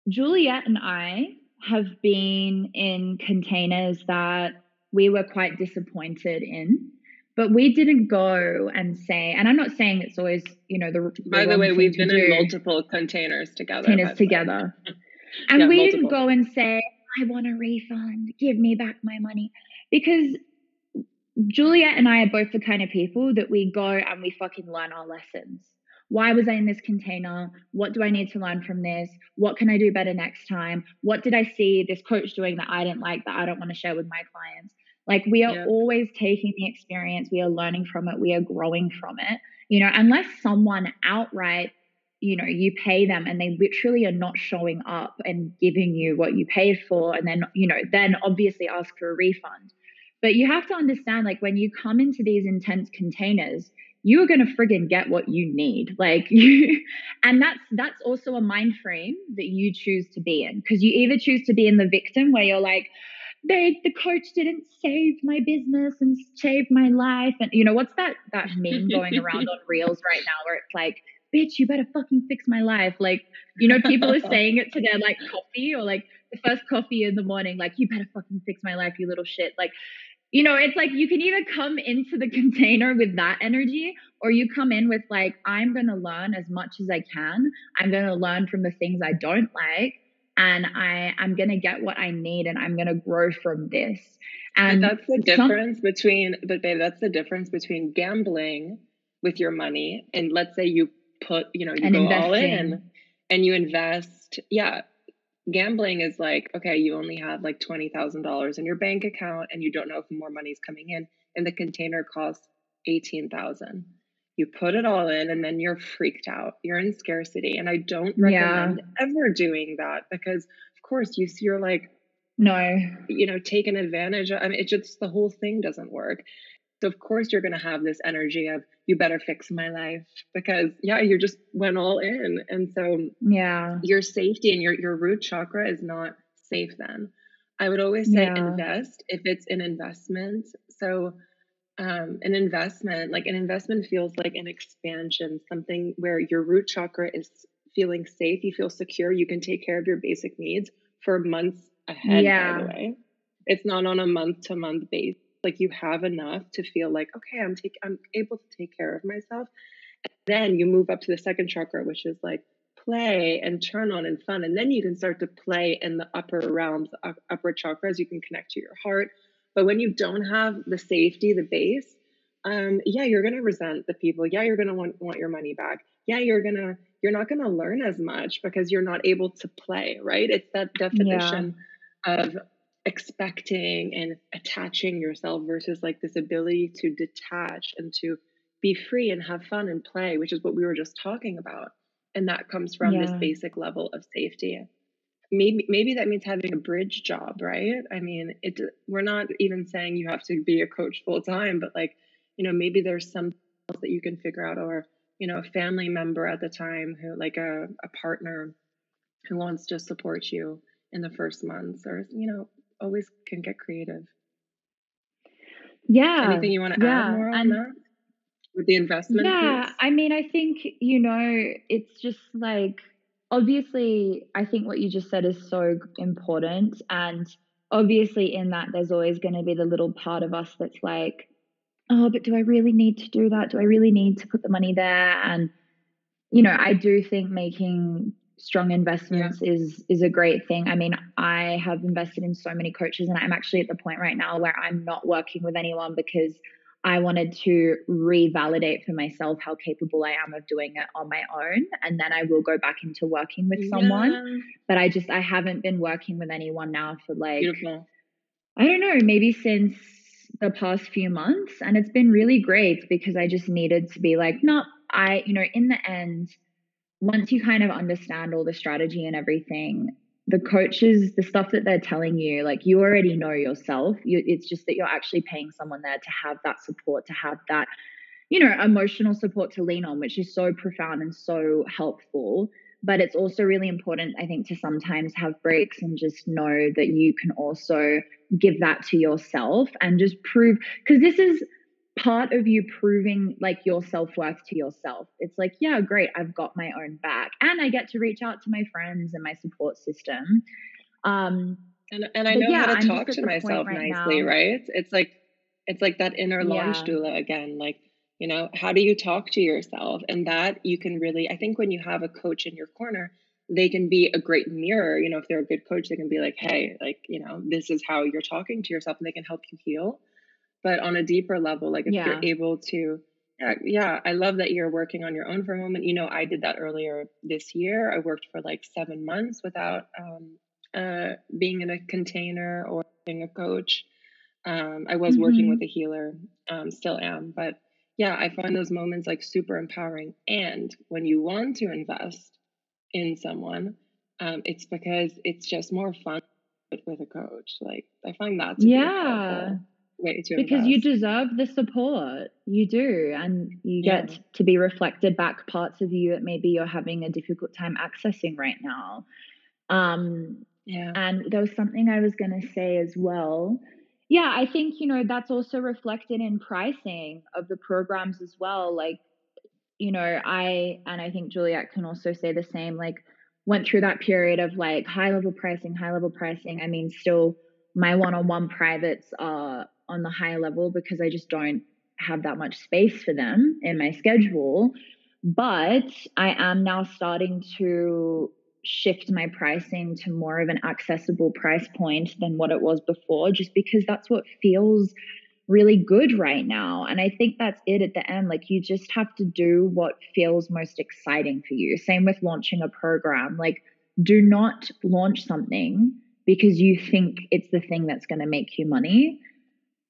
Juliette and I have been in containers that we were quite disappointed in but we didn't go and say and i'm not saying it's always you know the, by the way we've been in multiple containers together containers together and yeah, we multiple. didn't go and say i want a refund give me back my money because juliette and i are both the kind of people that we go and we fucking learn our lessons why was I in this container? What do I need to learn from this? What can I do better next time? What did I see this coach doing that I didn't like that I don't want to share with my clients? Like we are yeah. always taking the experience, we are learning from it, we are growing from it. You know, unless someone outright, you know, you pay them and they literally are not showing up and giving you what you paid for, and then, you know, then obviously ask for a refund. But you have to understand, like, when you come into these intense containers, you are going to friggin' get what you need like you and that's that's also a mind frame that you choose to be in because you either choose to be in the victim where you're like they the coach didn't save my business and save my life. And you know what's that that meme going around on reels right now where it's like bitch you better fucking fix my life. Like you know people are saying it to their like coffee or like the first coffee in the morning like you better fucking fix my life you little shit. Like you know it's like you can either come into the container with that energy or you come in with like i'm going to learn as much as i can. I'm going to learn from the things i don't like and I I'm gonna get what I need and I'm gonna grow from this. And, and that's the difference some, between but babe, that's the difference between gambling with your money and let's say you put, you know, you go investing. all in and you invest. Yeah. Gambling is like, okay, you only have like twenty thousand dollars in your bank account and you don't know if more money's coming in and the container costs eighteen thousand you put it all in and then you're freaked out you're in scarcity and i don't recommend yeah. ever doing that because of course you you're like no you know taken advantage of i mean it just the whole thing doesn't work so of course you're going to have this energy of you better fix my life because yeah you just went all in and so yeah your safety and your your root chakra is not safe then. I would always say Yeah. invest if it's an investment. So um, an investment, like an investment feels like an expansion, something where your root chakra is feeling safe, you feel secure, you can take care of your basic needs for months ahead, by the way. It's not on a month to month basis. Like you have enough to feel like, okay, I'm take I'm able to take care of myself. And Then you move up to the second chakra, which is like play and turn on and fun. And then you can start to play in the upper realms, up- upper chakras. You can connect to your heart. But when you don't have the safety, the base, um, yeah, you're gonna resent the people. Yeah, you're gonna want, want your money back. Yeah, you're gonna you're not gonna learn as much because you're not able to play, right? It's that Yeah. definition of expecting and attaching yourself versus like this ability to detach and to be free and have fun and play, which is what we were just talking about. And that comes from this basic level of safety. Maybe maybe that means having a bridge job, right? I mean, it we're not even saying you have to be a coach full time, but like, you know, maybe there's some else that you can figure out or, you know, a family member at the time who like a, a partner who wants to support you in the first months or, you know, always can get creative. Yeah. Anything you want to yeah. add more on And that with the investment Yeah, piece? I mean, I think, you know, it's just like, obviously, I think what you just said is so important. And obviously, in that, there's always going to be the little part of us that's like, oh, but do I really need to do that? Do I really need to put the money there? And, you know, I do think making strong investments is is a great thing. I mean, I have invested in so many coaches and I'm actually at the point right now where I'm not working with anyone because I wanted to revalidate for myself how capable I am of doing it on my own and then I will go back into working with someone. Yeah, But I just I haven't been working with anyone now for like beautiful. I don't know, maybe since the past few months. And it's been really great because I just needed to be like, no, I, you know, in the end, once you kind of understand all the strategy and everything, the coaches, the stuff that they're telling you, like you already know yourself. You, it's just that you're actually paying someone there to have that support, to have that, you know, emotional support to lean on, which is so profound and so helpful. But it's also really important, I think, to sometimes have breaks and just know that you can also give that to yourself and just prove because this is part of you proving like your self-worth to yourself it's like yeah great i've got my own back and i get to reach out to my friends and my support system um And and I know yeah, how to talk to myself right nicely, now- right? It's like it's like that inner launch Yeah. doula again. Like, you know, how do you talk to yourself? And that you can really I think when you have a coach in your corner, they can be a great mirror. You know, if they're a good coach, they can be like, hey, like, you know, this is how you're talking to yourself and they can help you heal. But on a deeper level, like if Yeah. you're able to yeah, yeah, I love that you're working on your own for a moment. You know, I did that earlier this year. I worked for like seven months without um, uh, being in a container or being a coach. Um, I was working Mhm. with a healer, um, still am, but yeah, I find those moments like super empowering. And when you want to invest in someone, um, it's because it's just more fun with a coach. Like I find that to be Yeah. Powerful way to because you deserve the support. You do and you Yeah. get to be reflected back parts of you that maybe you're having a difficult time accessing right now. Um Yeah. and there was something i was going to say as well. Yeah i think you know that's also reflected in pricing of the programs as well. Like you know i and i think juliette can also say the same like went through that period of like high level pricing high level pricing. I mean still my one-on-one privates are on the high level because i just don't have that much space for them in my schedule but i am now starting to shift my pricing to more of an accessible price point than what it was before just because that's what feels really good right now. And I think that's it at the end. Like you just have to do what feels most exciting for you. Same with launching a program. Like do not launch something because you think it's the thing that's going to make you money.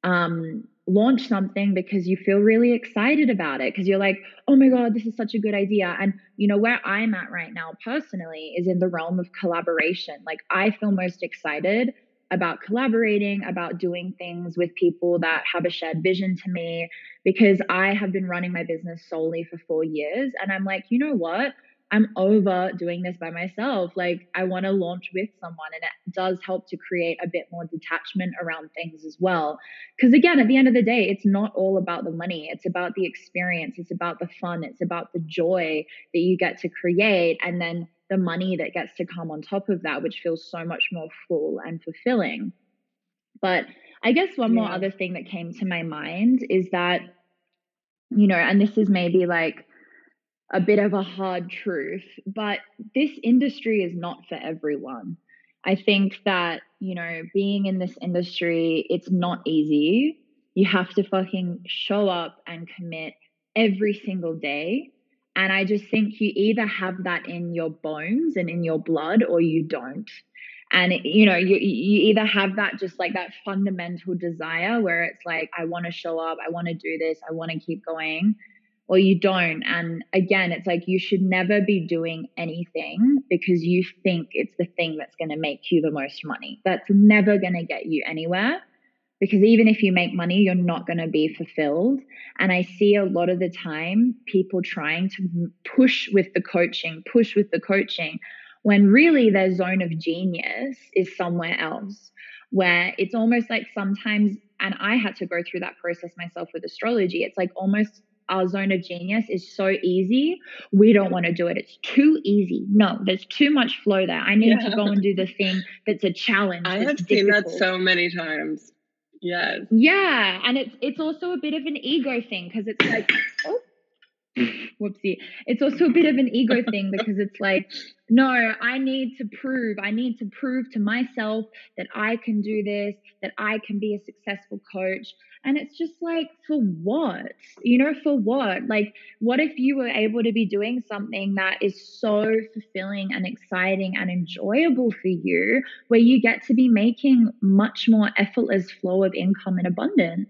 Um, launch something because you feel really excited about it because you're like, oh my God, this is such a good idea. And you know, where I'm at right now personally is in the realm of collaboration. Like I feel most excited about collaborating, about doing things with people that have a shared vision to me because I have been running my business solely for four years. And I'm like, you know what? I'm over doing this by myself. Like, I want to launch with someone, and it does help to create a bit more detachment around things as well. Because, again, at the end of the day, it's not all about the money, it's about the experience, it's about the fun, it's about the joy that you get to create, and then the money that gets to come on top of that, which feels so much more full and fulfilling. But I guess one yeah. more other thing that came to my mind is that, you know, and this is maybe like, a bit of a hard truth, but this industry is not for everyone. I think that, you know, being in this industry, it's not easy. You have to fucking show up and commit every single day. And I just think you either have that in your bones and in your blood or you don't. And you know, you you either have that just like that fundamental desire where it's like I want to show up, I want to do this, I want to keep going or you don't. And again, it's like you should never be doing anything because you think it's the thing that's going to make you the most money. That's never going to get you anywhere because even if you make money, you're not going to be fulfilled. And I see a lot of the time people trying to push with the coaching, push with the coaching, when really their zone of genius is somewhere else, where it's almost like sometimes, and I had to go through that process myself with astrology, it's like almost our zone of genius is so easy. We don't want to do it. It's too easy. No, there's too much flow there. I need yeah. to go and do the thing that's a challenge. I have seen that so many times. Yes. Yeah, and it's it's also a bit of an ego thing because it's like, oh, whoopsie. It's also a bit of an ego thing because it's like, no, I need to prove, I need to prove to myself that I can do this, that I can be a successful coach. And it's just like, for what? You know, for what? Like, what if you were able to be doing something that is so fulfilling and exciting and enjoyable for you, where you get to be making much more effortless flow of income and abundance?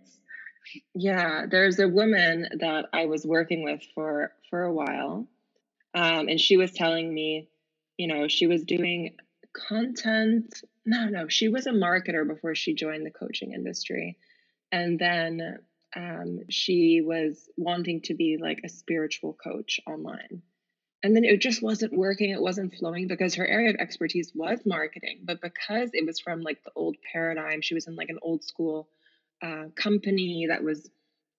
Yeah, there's a woman that I was working with for for a while, um, and she was telling me, you know, she was doing content. No, no, she was a marketer before she joined the coaching industry, and then um, she was wanting to be like a spiritual coach online. And then it just wasn't working. It wasn't flowing because her area of expertise was marketing. But because it was from like the old paradigm, she was in like an old school uh, company that was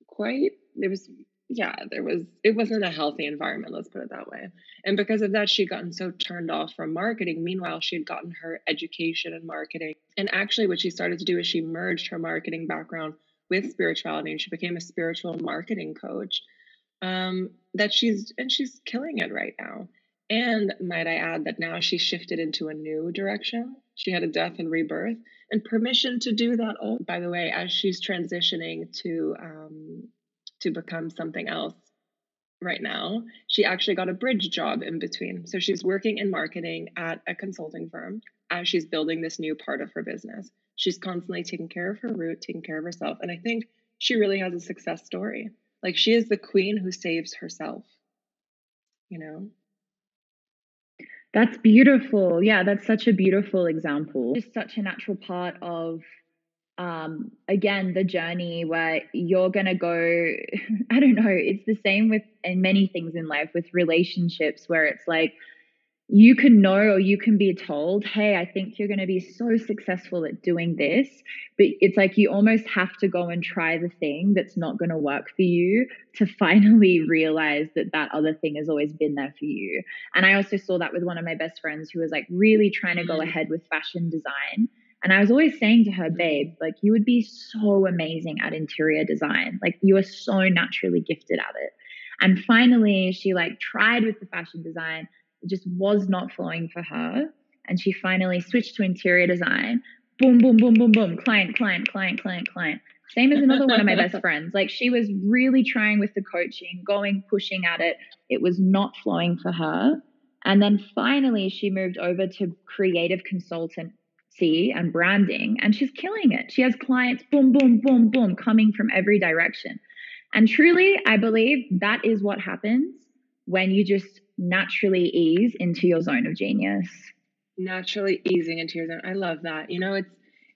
quite there was yeah there was it wasn't a healthy environment let's put it that way. And because of that she'd gotten so turned off from marketing. Meanwhile she had gotten her education in marketing. And actually what she started to do is she merged her marketing background with spirituality and she became a spiritual marketing coach um, that she's and she's killing it right now. And might i add that now she shifted into a new direction? She had a death and rebirth. And permission to do that all by the way as she's transitioning to um, to become something else right now. She actually got a bridge job in between. So she's working in marketing at a consulting firm as she's building this new part of her business. She's constantly taking care of her root taking care of herself. And i think she really has a success story. Like she is the queen who saves herself you know? That's beautiful. Yeah, that's such a beautiful example. Just such a natural part of um again the journey where you're going to go I don't know, it's the same with in many things in life with relationships where it's like you can know or you can be told, hey, I think you're going to be so successful at doing this. But it's like you almost have to go and try the thing that's not going to work for you to finally realize that that other thing has always been there for you. And I also saw that with one of my best friends who was like really trying to go mm. ahead with fashion design. And I was always saying to her, babe, like you would be so amazing at interior design. Like you are so naturally gifted at it. And finally, she like tried with the fashion design it just was not flowing for her. And she finally switched to interior design. Boom, boom, boom, boom, boom. Client, client, client, client, client. Same as another one of my best friends. Like she was really trying with the coaching, going, pushing at it. It was not flowing for her. And then finally, she moved over to creative and branding, and she's killing it. She has clients, boom, boom, boom, boom, coming from every direction. And truly, I believe that is what happens when you just naturally ease into your zone of genius. Naturally easing into your zone. I love that. You know, it's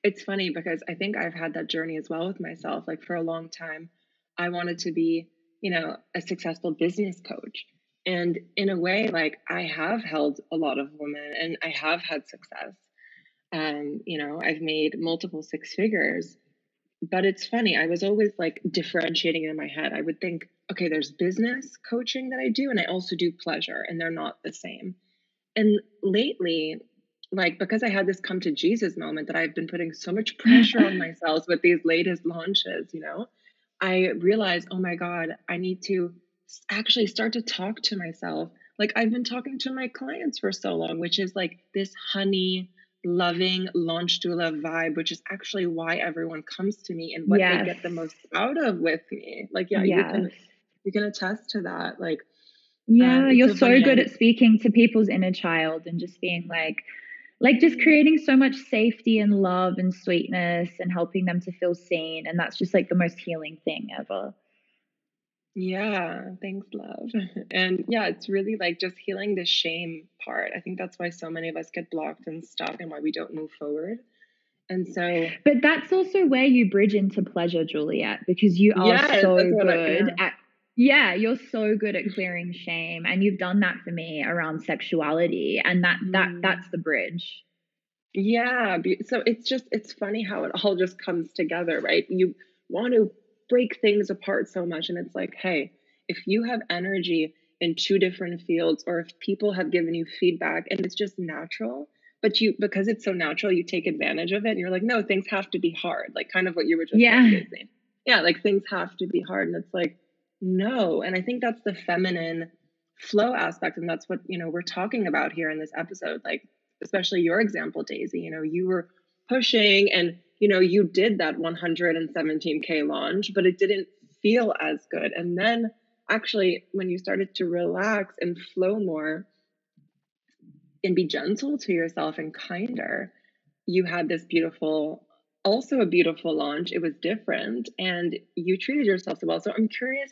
it's funny because I think I've had that journey as well with myself. Like for a long time, I wanted to be, you know, a successful business coach. And in a way, like I have held a lot of women and I have had success. Um, you know, I've made multiple six figures. But it's funny, I was always like differentiating in my head. I would think, okay, there's business coaching that I do, and I also do pleasure, and they're not the same. And lately, like because I had this come to Jesus moment that I've been putting so much pressure on myself with these latest launches, you know, I realized, oh my God, I need to actually start to talk to myself like I've been talking to my clients for so long, which is like this honey, loving launch doula vibe, which is actually why everyone comes to me and what yes. they get the most out of with me. Like, yeah, yes. you can you can attest to that. Like, yeah, um, you're so, so good at speaking to people's inner child and just being like, like just creating so much safety and love and sweetness and helping them to feel seen. And that's just like the most healing thing ever. Yeah, thanks, love. And yeah, it's really like just healing the shame part. I think that's why so many of us get blocked and stuck and why we don't move forward. And so But that's also where you bridge into pleasure, Juliette, because you are yes, so good I, yeah. at yeah, you're so good at clearing shame and you've done that for me around sexuality and that that mm. that's the bridge. Yeah, so it's just it's funny how it all just comes together, right? You want to break things apart so much. And it's like, hey, if you have energy in two different fields, or if people have given you feedback and it's just natural, but you because it's so natural, you take advantage of it and you're like, no, things have to be hard. Like kind of what you were just yeah. saying. Yeah, like things have to be hard. And it's like, no. And I think that's the feminine flow aspect. And that's what, you know, we're talking about here in this episode. Like, especially your example, Daisy, you know, you were pushing and you know, you did that 117K launch, but it didn't feel as good. And then actually, when you started to relax and flow more and be gentle to yourself and kinder, you had this beautiful, also a beautiful launch. It was different and you treated yourself so well. So I'm curious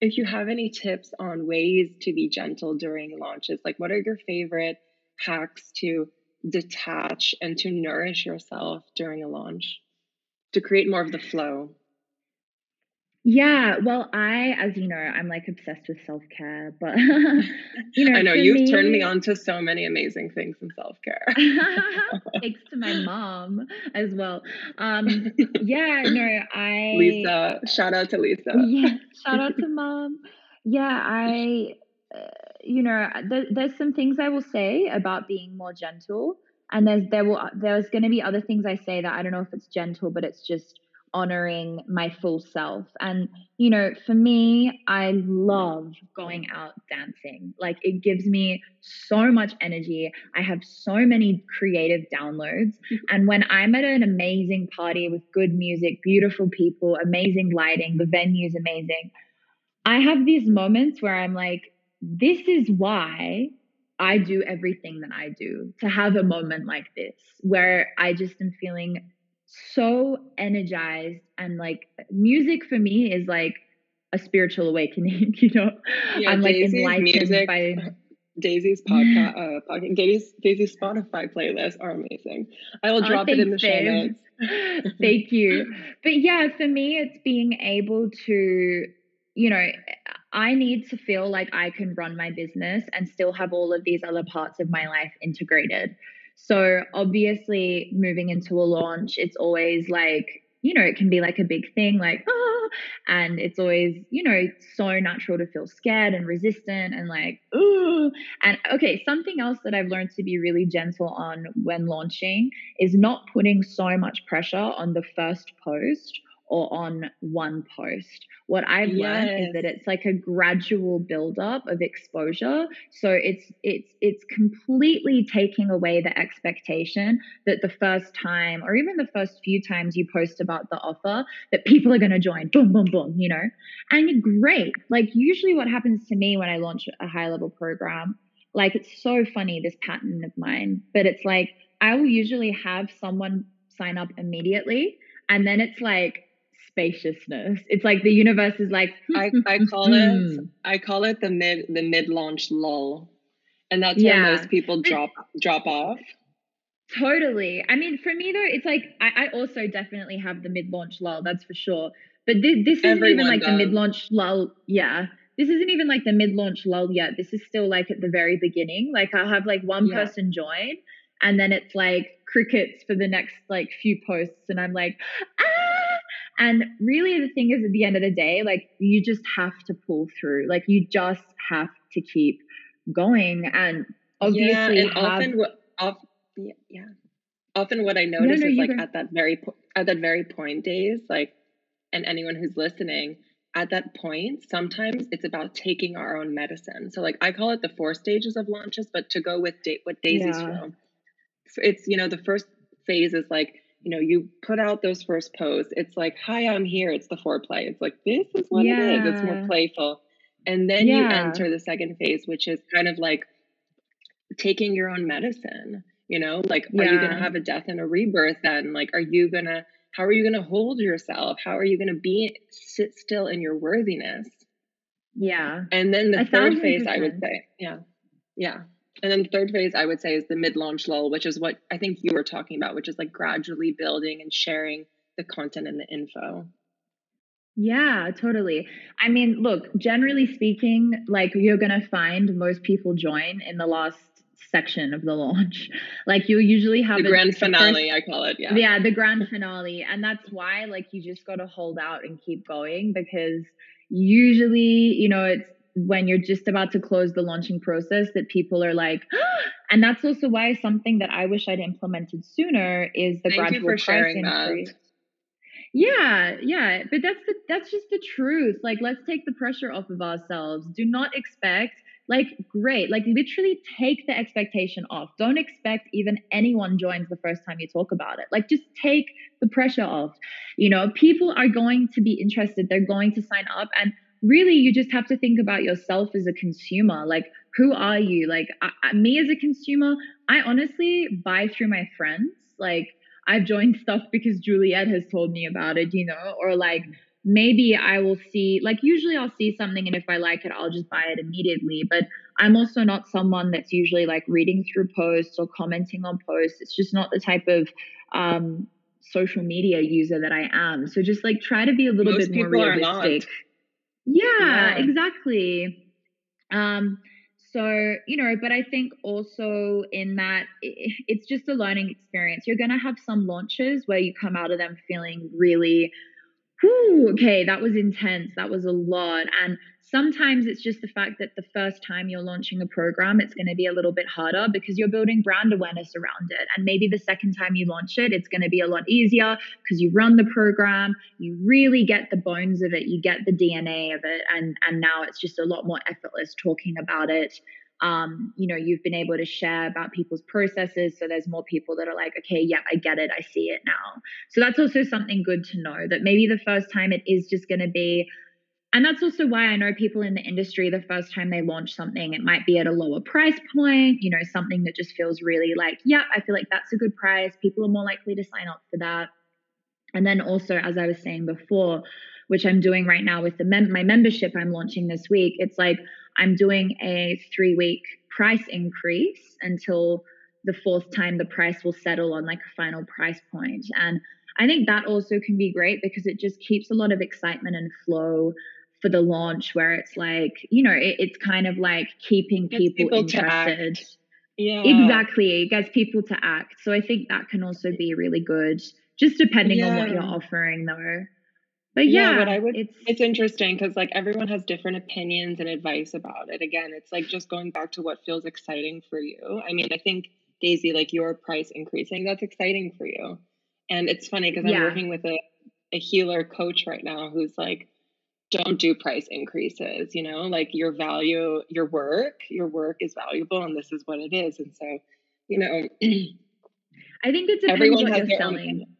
if you have any tips on ways to be gentle during launches. Like, what are your favorite hacks to detach and to nourish yourself during a launch to create more of the flow? Yeah, well, I, as you know, I'm like obsessed with self care, but you know, I know you've me, turned me on to so many amazing things in self care. Thanks to my mom as well. Um, yeah, no, I Lisa, shout out to Lisa. Yeah, shout out to mom. Yeah, I you know, th- there's some things I will say about being more gentle, and there's there will there's going to be other things I say that I don't know if it's gentle, but it's just honoring my full self. And you know, for me, I love going out dancing. Like it gives me so much energy. I have so many creative downloads, mm-hmm. and when I'm at an amazing party with good music, beautiful people, amazing lighting, the venue's amazing. I have these moments where I'm like, this is why I do everything that I do to have a moment like this where I just am feeling so energized and like music for me is like a spiritual awakening, you know. Yeah, I'm like Daisy's enlightened music, by Daisy's podcast, uh, podcast Daisy's, Daisy's Spotify playlists are amazing. I will oh, drop oh, it in the show notes. Thank you. But yeah, for me, it's being able to, you know, I need to feel like I can run my business and still have all of these other parts of my life integrated. So, obviously, moving into a launch, it's always like, you know, it can be like a big thing, like, ah, and it's always, you know, so natural to feel scared and resistant and like, ooh. And okay, something else that I've learned to be really gentle on when launching is not putting so much pressure on the first post or on one post. What I've yes. learned is that it's like a gradual buildup of exposure. So it's it's it's completely taking away the expectation that the first time or even the first few times you post about the offer that people are going to join boom boom boom, you know. And great. Like usually what happens to me when I launch a high level program, like it's so funny this pattern of mine, but it's like I will usually have someone sign up immediately and then it's like spaciousness. It's like the universe is like I, I call it hmm. I call it the mid the mid launch lull. And that's yeah. when most people drop drop off. Totally. I mean, for me though, it's like I, I also definitely have the mid launch lull, that's for sure. But this, this isn't even like does. the mid launch lull. Yeah. this isn't even like the mid-launch lull yet. This is still like at the very beginning. Like I'll have like one yeah. person join and then it's like crickets for the next like few posts and I'm like, ah! And really the thing is at the end of the day, like you just have to pull through. Like you just have to keep going and obviously yeah, and have, often what often, yeah. Often what I notice no, no, is like at that very at that very point days, like and anyone who's listening, at that point, sometimes it's about taking our own medicine. So, like I call it the four stages of launches, but to go with da- what Daisy's yeah. from, it's you know the first phase is like you know you put out those first posts. It's like, "Hi, I'm here." It's the foreplay. It's like this is what yeah. it is. It's more playful, and then yeah. you enter the second phase, which is kind of like taking your own medicine. You know, like are you gonna have a death and a rebirth? Then, like, are you gonna how are you going to hold yourself? How are you going to be sit still in your worthiness? Yeah. And then the third phase, I would say, yeah, yeah. And then the third phase, I would say, is the mid launch lull, which is what I think you were talking about, which is like gradually building and sharing the content and the info. Yeah, totally. I mean, look, generally speaking, like you're going to find most people join in the last section of the launch. Like you usually have the grand finale, first, I call it. Yeah. Yeah, the grand finale. And that's why like you just gotta hold out and keep going because usually, you know, it's when you're just about to close the launching process that people are like, and that's also why something that I wish I'd implemented sooner is the Thank gradual price increase. That. Yeah, yeah, but that's the that's just the truth. Like let's take the pressure off of ourselves. Do not expect like great like literally take the expectation off don't expect even anyone joins the first time you talk about it like just take the pressure off you know people are going to be interested they're going to sign up and really you just have to think about yourself as a consumer like who are you like I, me as a consumer i honestly buy through my friends like i've joined stuff because juliette has told me about it you know or like maybe I will see, like, usually I'll see something and if I like it, I'll just buy it immediately. But I'm also not someone that's usually like reading through posts or commenting on posts. It's just not the type of um, social media user that I am. So just like try to be a little Most bit more realistic. Yeah, yeah, exactly. Um, so, you know, but I think also in that it's just a learning experience. You're going to have some launches where you come out of them feeling really whew, okay, that was intense. That was a lot. And sometimes it's just the fact that the first time you're launching a program, it's going to be a little bit harder because you're building brand awareness around it. And maybe the second time you launch it, it's going to be a lot easier because you run the program, you really get the bones of it, you get the DNA of it. And, and now it's just a lot more effortless talking about it um, you know, you've been able to share about people's processes. So there's more people that are like, okay, yeah, I get it. I see it now. So that's also something good to know that maybe the first time it is just going to be, and that's also why I know people in the industry, the first time they launch something, it might be at a lower price point, you know, something that just feels really like, yeah, I feel like that's a good price. People are more likely to sign up for that. And then also, as I was saying before, which I'm doing right now with the mem- my membership I'm launching this week, it's like, I'm doing a three week price increase until the fourth time the price will settle on like a final price point. And I think that also can be great because it just keeps a lot of excitement and flow for the launch where it's like, you know, it, it's kind of like keeping people, people interested. Yeah. Exactly. It gets people to act. So I think that can also be really good, just depending yeah. on what you're offering though. But yeah, yeah what I would it's it's interesting because like everyone has different opinions and advice about it. Again, it's like just going back to what feels exciting for you. I mean, I think Daisy, like your price increasing, that's exciting for you. And it's funny because I'm working with a, a healer coach right now who's like, don't do price increases, you know, like your value, your work, your work is valuable and this is what it is. And so, you know, I think it's depends everyone what you're selling.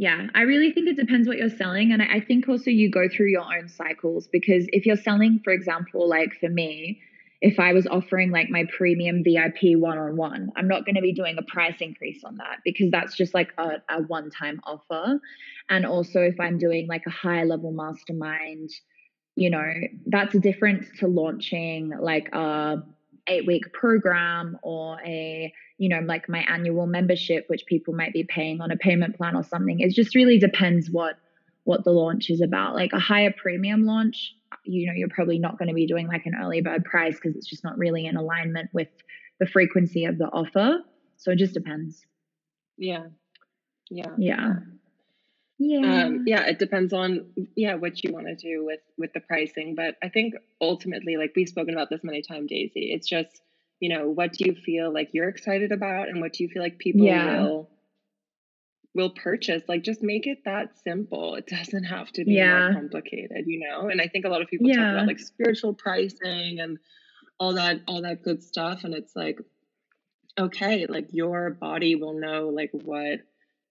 Yeah, I really think it depends what you're selling. And I think also you go through your own cycles because if you're selling, for example, like for me, if I was offering like my premium VIP one on one, I'm not going to be doing a price increase on that because that's just like a, a one time offer. And also, if I'm doing like a high level mastermind, you know, that's different to launching like a eight week program or a you know like my annual membership which people might be paying on a payment plan or something it just really depends what what the launch is about. Like a higher premium launch, you know, you're probably not going to be doing like an early bird price because it's just not really in alignment with the frequency of the offer. So it just depends. Yeah. Yeah. Yeah. Yeah. Um, yeah, it depends on yeah what you want to do with with the pricing, but I think ultimately, like we've spoken about this many times, Daisy, it's just you know what do you feel like you're excited about, and what do you feel like people yeah. will will purchase. Like just make it that simple. It doesn't have to be yeah. more complicated, you know. And I think a lot of people yeah. talk about like spiritual pricing and all that all that good stuff, and it's like okay, like your body will know like what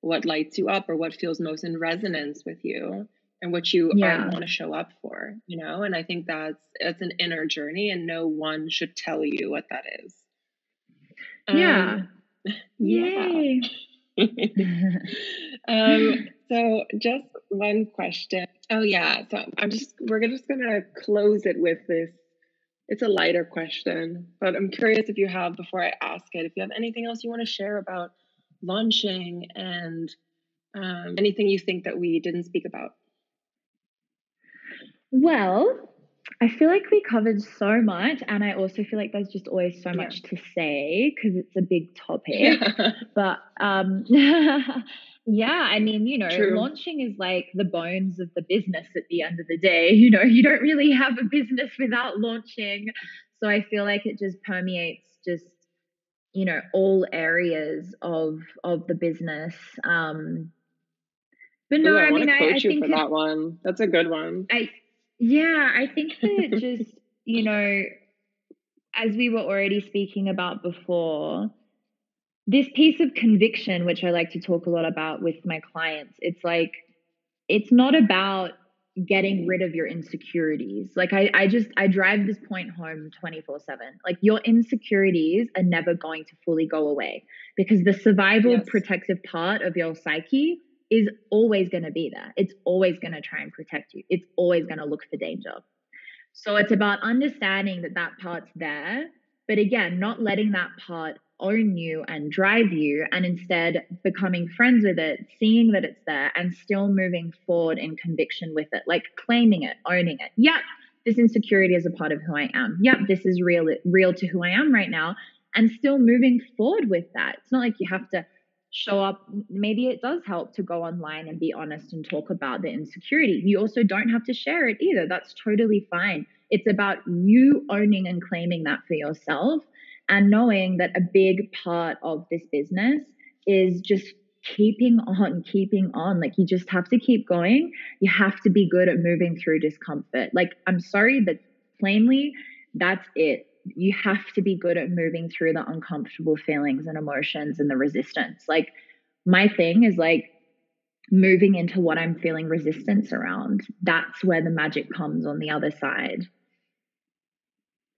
what lights you up or what feels most in resonance with you and what you yeah. want to show up for you know? And i think that's it's an inner journey and no one should tell you what that is. Yeah. Um, yay. Um so just one question. Oh yeah so i'm just we're just gonna close it with this. It's a lighter question but i'm curious if you have before i ask it if you have anything else you want to share about launching and um, anything you think that we didn't speak about? Well, I feel like we covered so much, and I also feel like there's just always so yeah. much to say because it's a big topic. Yeah. But um, yeah, I mean, you know, True. launching is like the bones of the business at the end of the day. You know, you don't really have a business without launching. So I feel like it just permeates just you know all areas of of the business um but no Ooh, I, I mean I, I think for that one that's a good one i yeah i think that just you know as we were already speaking about before this piece of conviction which i like to talk a lot about with my clients it's like it's not about getting rid of your insecurities. Like I, I just I drive this point home 24/7. Like your insecurities are never going to fully go away because the survival yes. protective part of your psyche is always going to be there. It's always going to try and protect you. It's always going to look for danger. So it's about understanding that that part's there, but again, not letting that part own you and drive you, and instead becoming friends with it, seeing that it's there, and still moving forward in conviction with it, like claiming it, owning it. Yep, this insecurity is a part of who I am. Yep, this is real, real to who I am right now, and still moving forward with that. It's not like you have to show up. Maybe it does help to go online and be honest and talk about the insecurity. You also don't have to share it either. That's totally fine. It's about you owning and claiming that for yourself and knowing that a big part of this business is just keeping on, keeping on. Like you just have to keep going. You have to be good at moving through discomfort. Like, I'm sorry, but plainly, that's it. You have to be good at moving through the uncomfortable feelings and emotions and the resistance. Like, my thing is like moving into what I'm feeling resistance around. That's where the magic comes on the other side.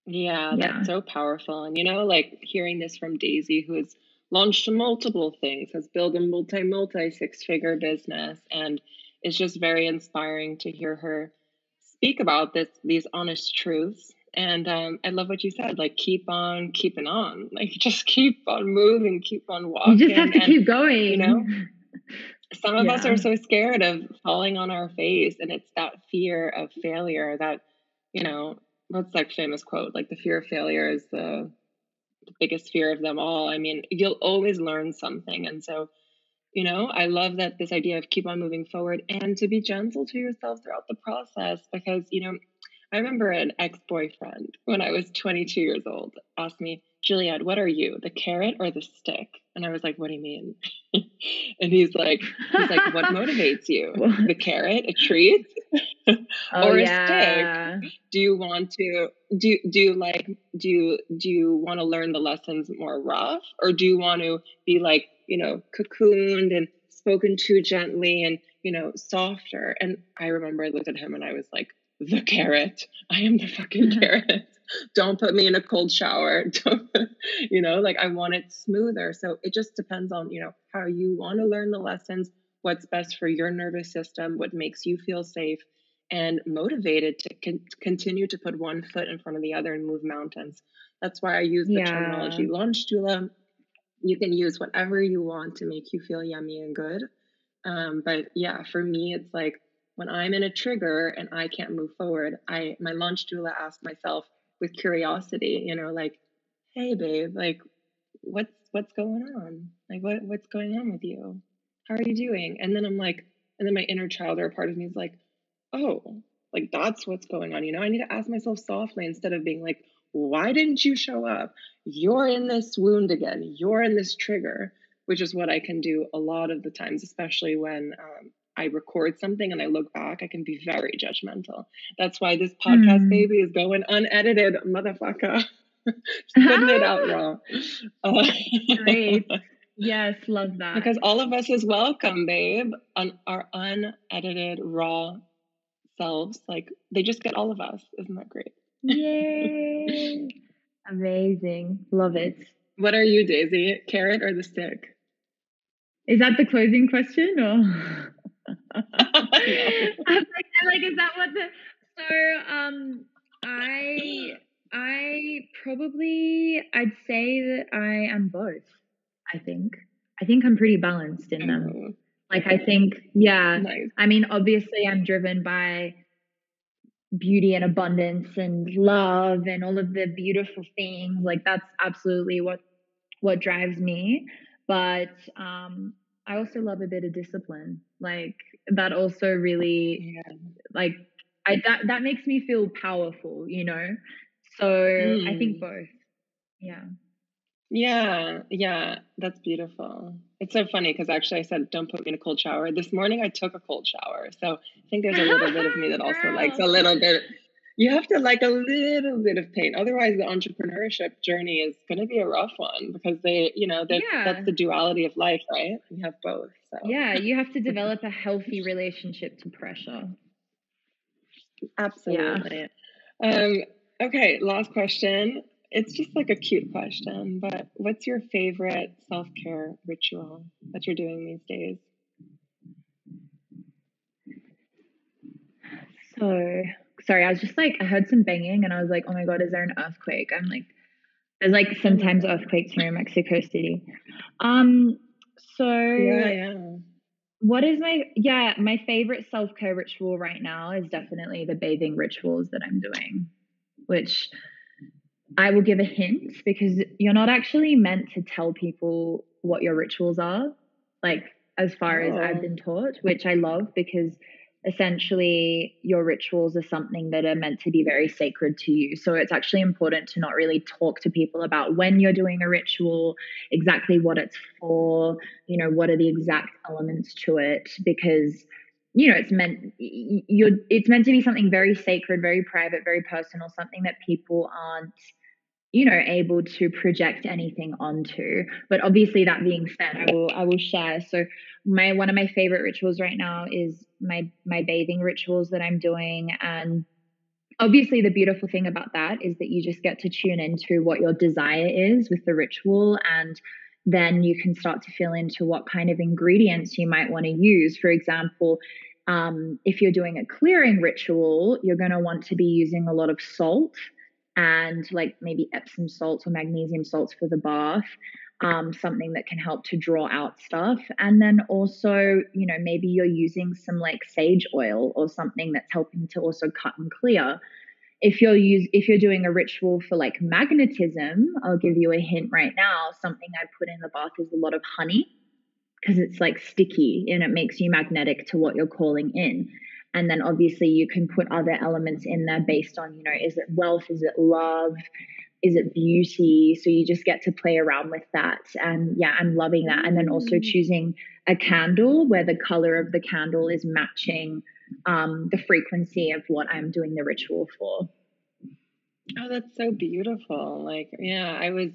Yeah, yeah, that's so powerful. And you know, like hearing this from Daisy, who has launched multiple things, has built a multi, multi six figure business, and it's just very inspiring to hear her speak about this, these honest truths. And um, I love what you said, like keep on keeping on, like just keep on moving, keep on walking. You just have to and, keep going. You know, some of yeah. us are so scared of falling on our face, and it's that fear of failure that, you know, what's that famous quote? Like the fear of failure is the, the biggest fear of them all. I mean, you'll always learn something. And so, you know, I love that this idea of keep on moving forward and to be gentle to yourself throughout the process because, you know, I remember an ex boyfriend when I was 22 years old asked me, Juliette, what are you, the carrot or the stick? And I was like, what do you mean? and he's like, he's like, what motivates you? The carrot, a treat, oh, or a yeah. stick? Do you want to do do you like do you do you want to learn the lessons more rough, or do you want to be like you know cocooned and spoken to gently and you know softer? And I remember I looked at him and I was like, the carrot. I am the fucking carrot. Don't put me in a cold shower. Don't, you know like i want it smoother. So it just depends on you know how you want to learn the lessons what's best for your nervous system what makes you feel safe and motivated to con- continue to put one foot in front of the other and move mountains. That's why i use the yeah. terminology launch doula you can use whatever you want to make you feel yummy and good. Um, but yeah for me it's like when I'm in a trigger and I can't move forward, I my launch doula asked myself with curiosity, you know, like, hey babe, like what's what's going on? Like what what's going on with you? How are you doing? And then I'm like, and then my inner child or a part of me is like, oh, like that's what's going on. You know, I need to ask myself softly instead of being like, why didn't you show up? You're in this wound again. You're in this trigger, which is what I can do a lot of the times, especially when um, I record something and I look back, I can be very judgmental. That's why this podcast mm. baby is going unedited, motherfucker. Just putting it out raw. Uh, Great. Yes, love that. Because all of us is welcome, babe, on our unedited, raw selves. Like they just get all of us. Isn't that great? Yay! Amazing. Love it. What are you, Daisy? Carrot or the stick? Is that the closing question or? I'm like, I'm like, is that what the so um I I probably I'd say that I am both. I think. I think I'm pretty balanced in them. Oh. Like I think, yeah. Nice. I mean, obviously I'm driven by beauty and abundance and love and all of the beautiful things. Like that's absolutely what what drives me. But um I also love a bit of discipline. Like that also really yeah. like I that that makes me feel powerful, you know. So mm. I think mm. both. Yeah. Yeah, yeah, that's beautiful. It's so funny because actually I said don't put me in a cold shower. This morning I took a cold shower. So I think there's a little bit of me that also likes a little bit you have to like a little bit of pain. Otherwise, the entrepreneurship journey is going to be a rough one because they, you know, that's, yeah. that's the duality of life, right? We have both. So. Yeah, you have to develop a healthy relationship to pressure. Absolutely. Yeah. Um, okay, last question. It's just like a cute question, but what's your favorite self care ritual that you're doing these days? So, sorry, I was just like, I heard some banging and I was like, oh my God, is there an earthquake? I'm like, there's like sometimes earthquakes here in Mexico City. Um, so yeah, yeah. What is my yeah, my favorite self-care ritual right now is definitely the bathing rituals that I'm doing, which I will give a hint because you're not actually meant to tell people what your rituals are, like as far oh. as I've oh. been taught, which I love because essentially your rituals are something that are meant to be very sacred to you. So it's actually important to not really talk to people about when you're doing a ritual, exactly what it's for, you know, what are the exact elements to it because you know it's meant you're it's meant to be something very sacred very private very personal something that people aren't you know able to project anything onto but obviously that being said i will i will share so my one of my favorite rituals right now is my my bathing rituals that i'm doing and obviously the beautiful thing about that is that you just get to tune into what your desire is with the ritual and then you can start to feel into what kind of ingredients you might want to use for example um, if you're doing a clearing ritual you're going to want to be using a lot of salt and like maybe Epsom salts or magnesium salts for the bath. Um, something that can help to draw out stuff. And then also, you know, maybe you're using some like sage oil or something that's helping to also cut and clear. If you're use if you're doing a ritual for like magnetism, I'll give you a hint right now. Something I put in the bath is a lot of honey because it's like sticky and it makes you magnetic to what you're calling in and then obviously you can put other elements in there based on you know is it wealth is it love is it beauty so you just get to play around with that and yeah i'm loving that and then also mm. choosing a candle where the color of the candle is matching um, the frequency of what i'm doing the ritual for oh that's so beautiful like yeah i was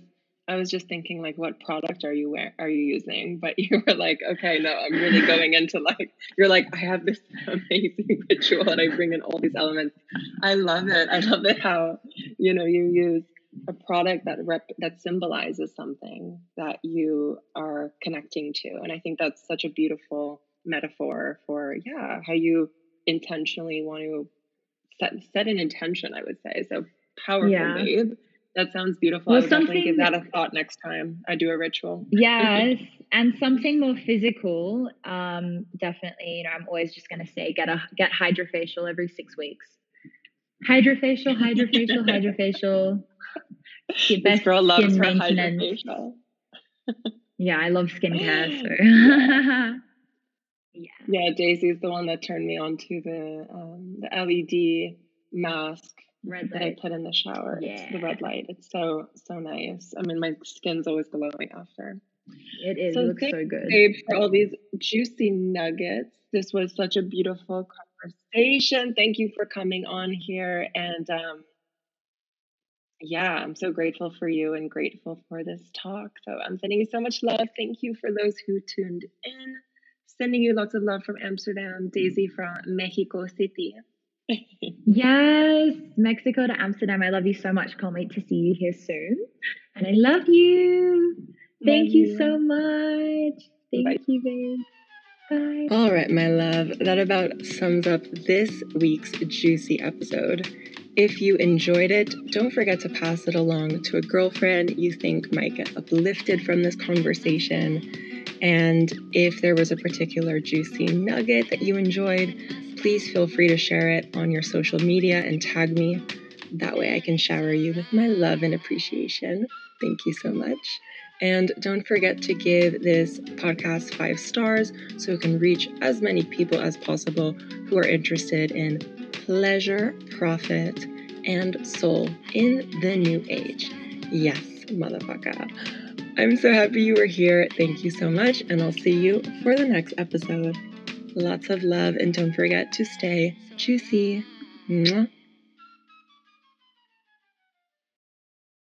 I was just thinking like what product are you wear are you using? But you were like, okay, no, I'm really going into like you're like, I have this amazing ritual and I bring in all these elements. I love it. I love it how, you know, you use a product that rep that symbolizes something that you are connecting to. And I think that's such a beautiful metaphor for yeah, how you intentionally want to set set an intention, I would say. So powerful, yeah. babe That sounds beautiful. Well, I would definitely give that a thought next time I do a ritual. Yes, and something more physical. Um, definitely, you know, I'm always just gonna say get a get hydrofacial every six weeks. Hydrofacial, hydrofacial, hydrofacial. The best this girl loves her hydrofacial. yeah, I love skincare. So. yeah. Yeah, Daisy's the one that turned me on to the um, the LED mask red that I put in the shower. Yeah. It's the red light. It's so so nice. I mean, my skin's always glowing after. It is. So it looks so good. Babe, for all these juicy nuggets. This was such a beautiful conversation. Thank you for coming on here. And um, yeah, I'm so grateful for you and grateful for this talk. So I'm sending you so much love. Thank you for those who tuned in. Sending you lots of love from Amsterdam, Daisy from Mexico City yes, Mexico to Amsterdam. I love you so much. Can't wait to see you here soon. And I love you. Thank love you, you, so much. Thank Bye. you, babe. Bye. All right, my love. That about sums up this week's juicy episode. If you enjoyed it, don't forget to pass it along to a girlfriend you think might get uplifted from this conversation. And if there was a particular juicy nugget that you enjoyed, please feel free to share it on your social media and tag me. That way I can shower you with my love and appreciation. Thank you so much. And don't forget to give this podcast five stars so it can reach as many people as possible who are interested in pleasure, profit, and soul in the new age. Yes, motherfucker. I'm so happy you were here. Thank you so much, and I'll see you for the next episode. Lots of love, and don't forget to stay juicy. Mwah.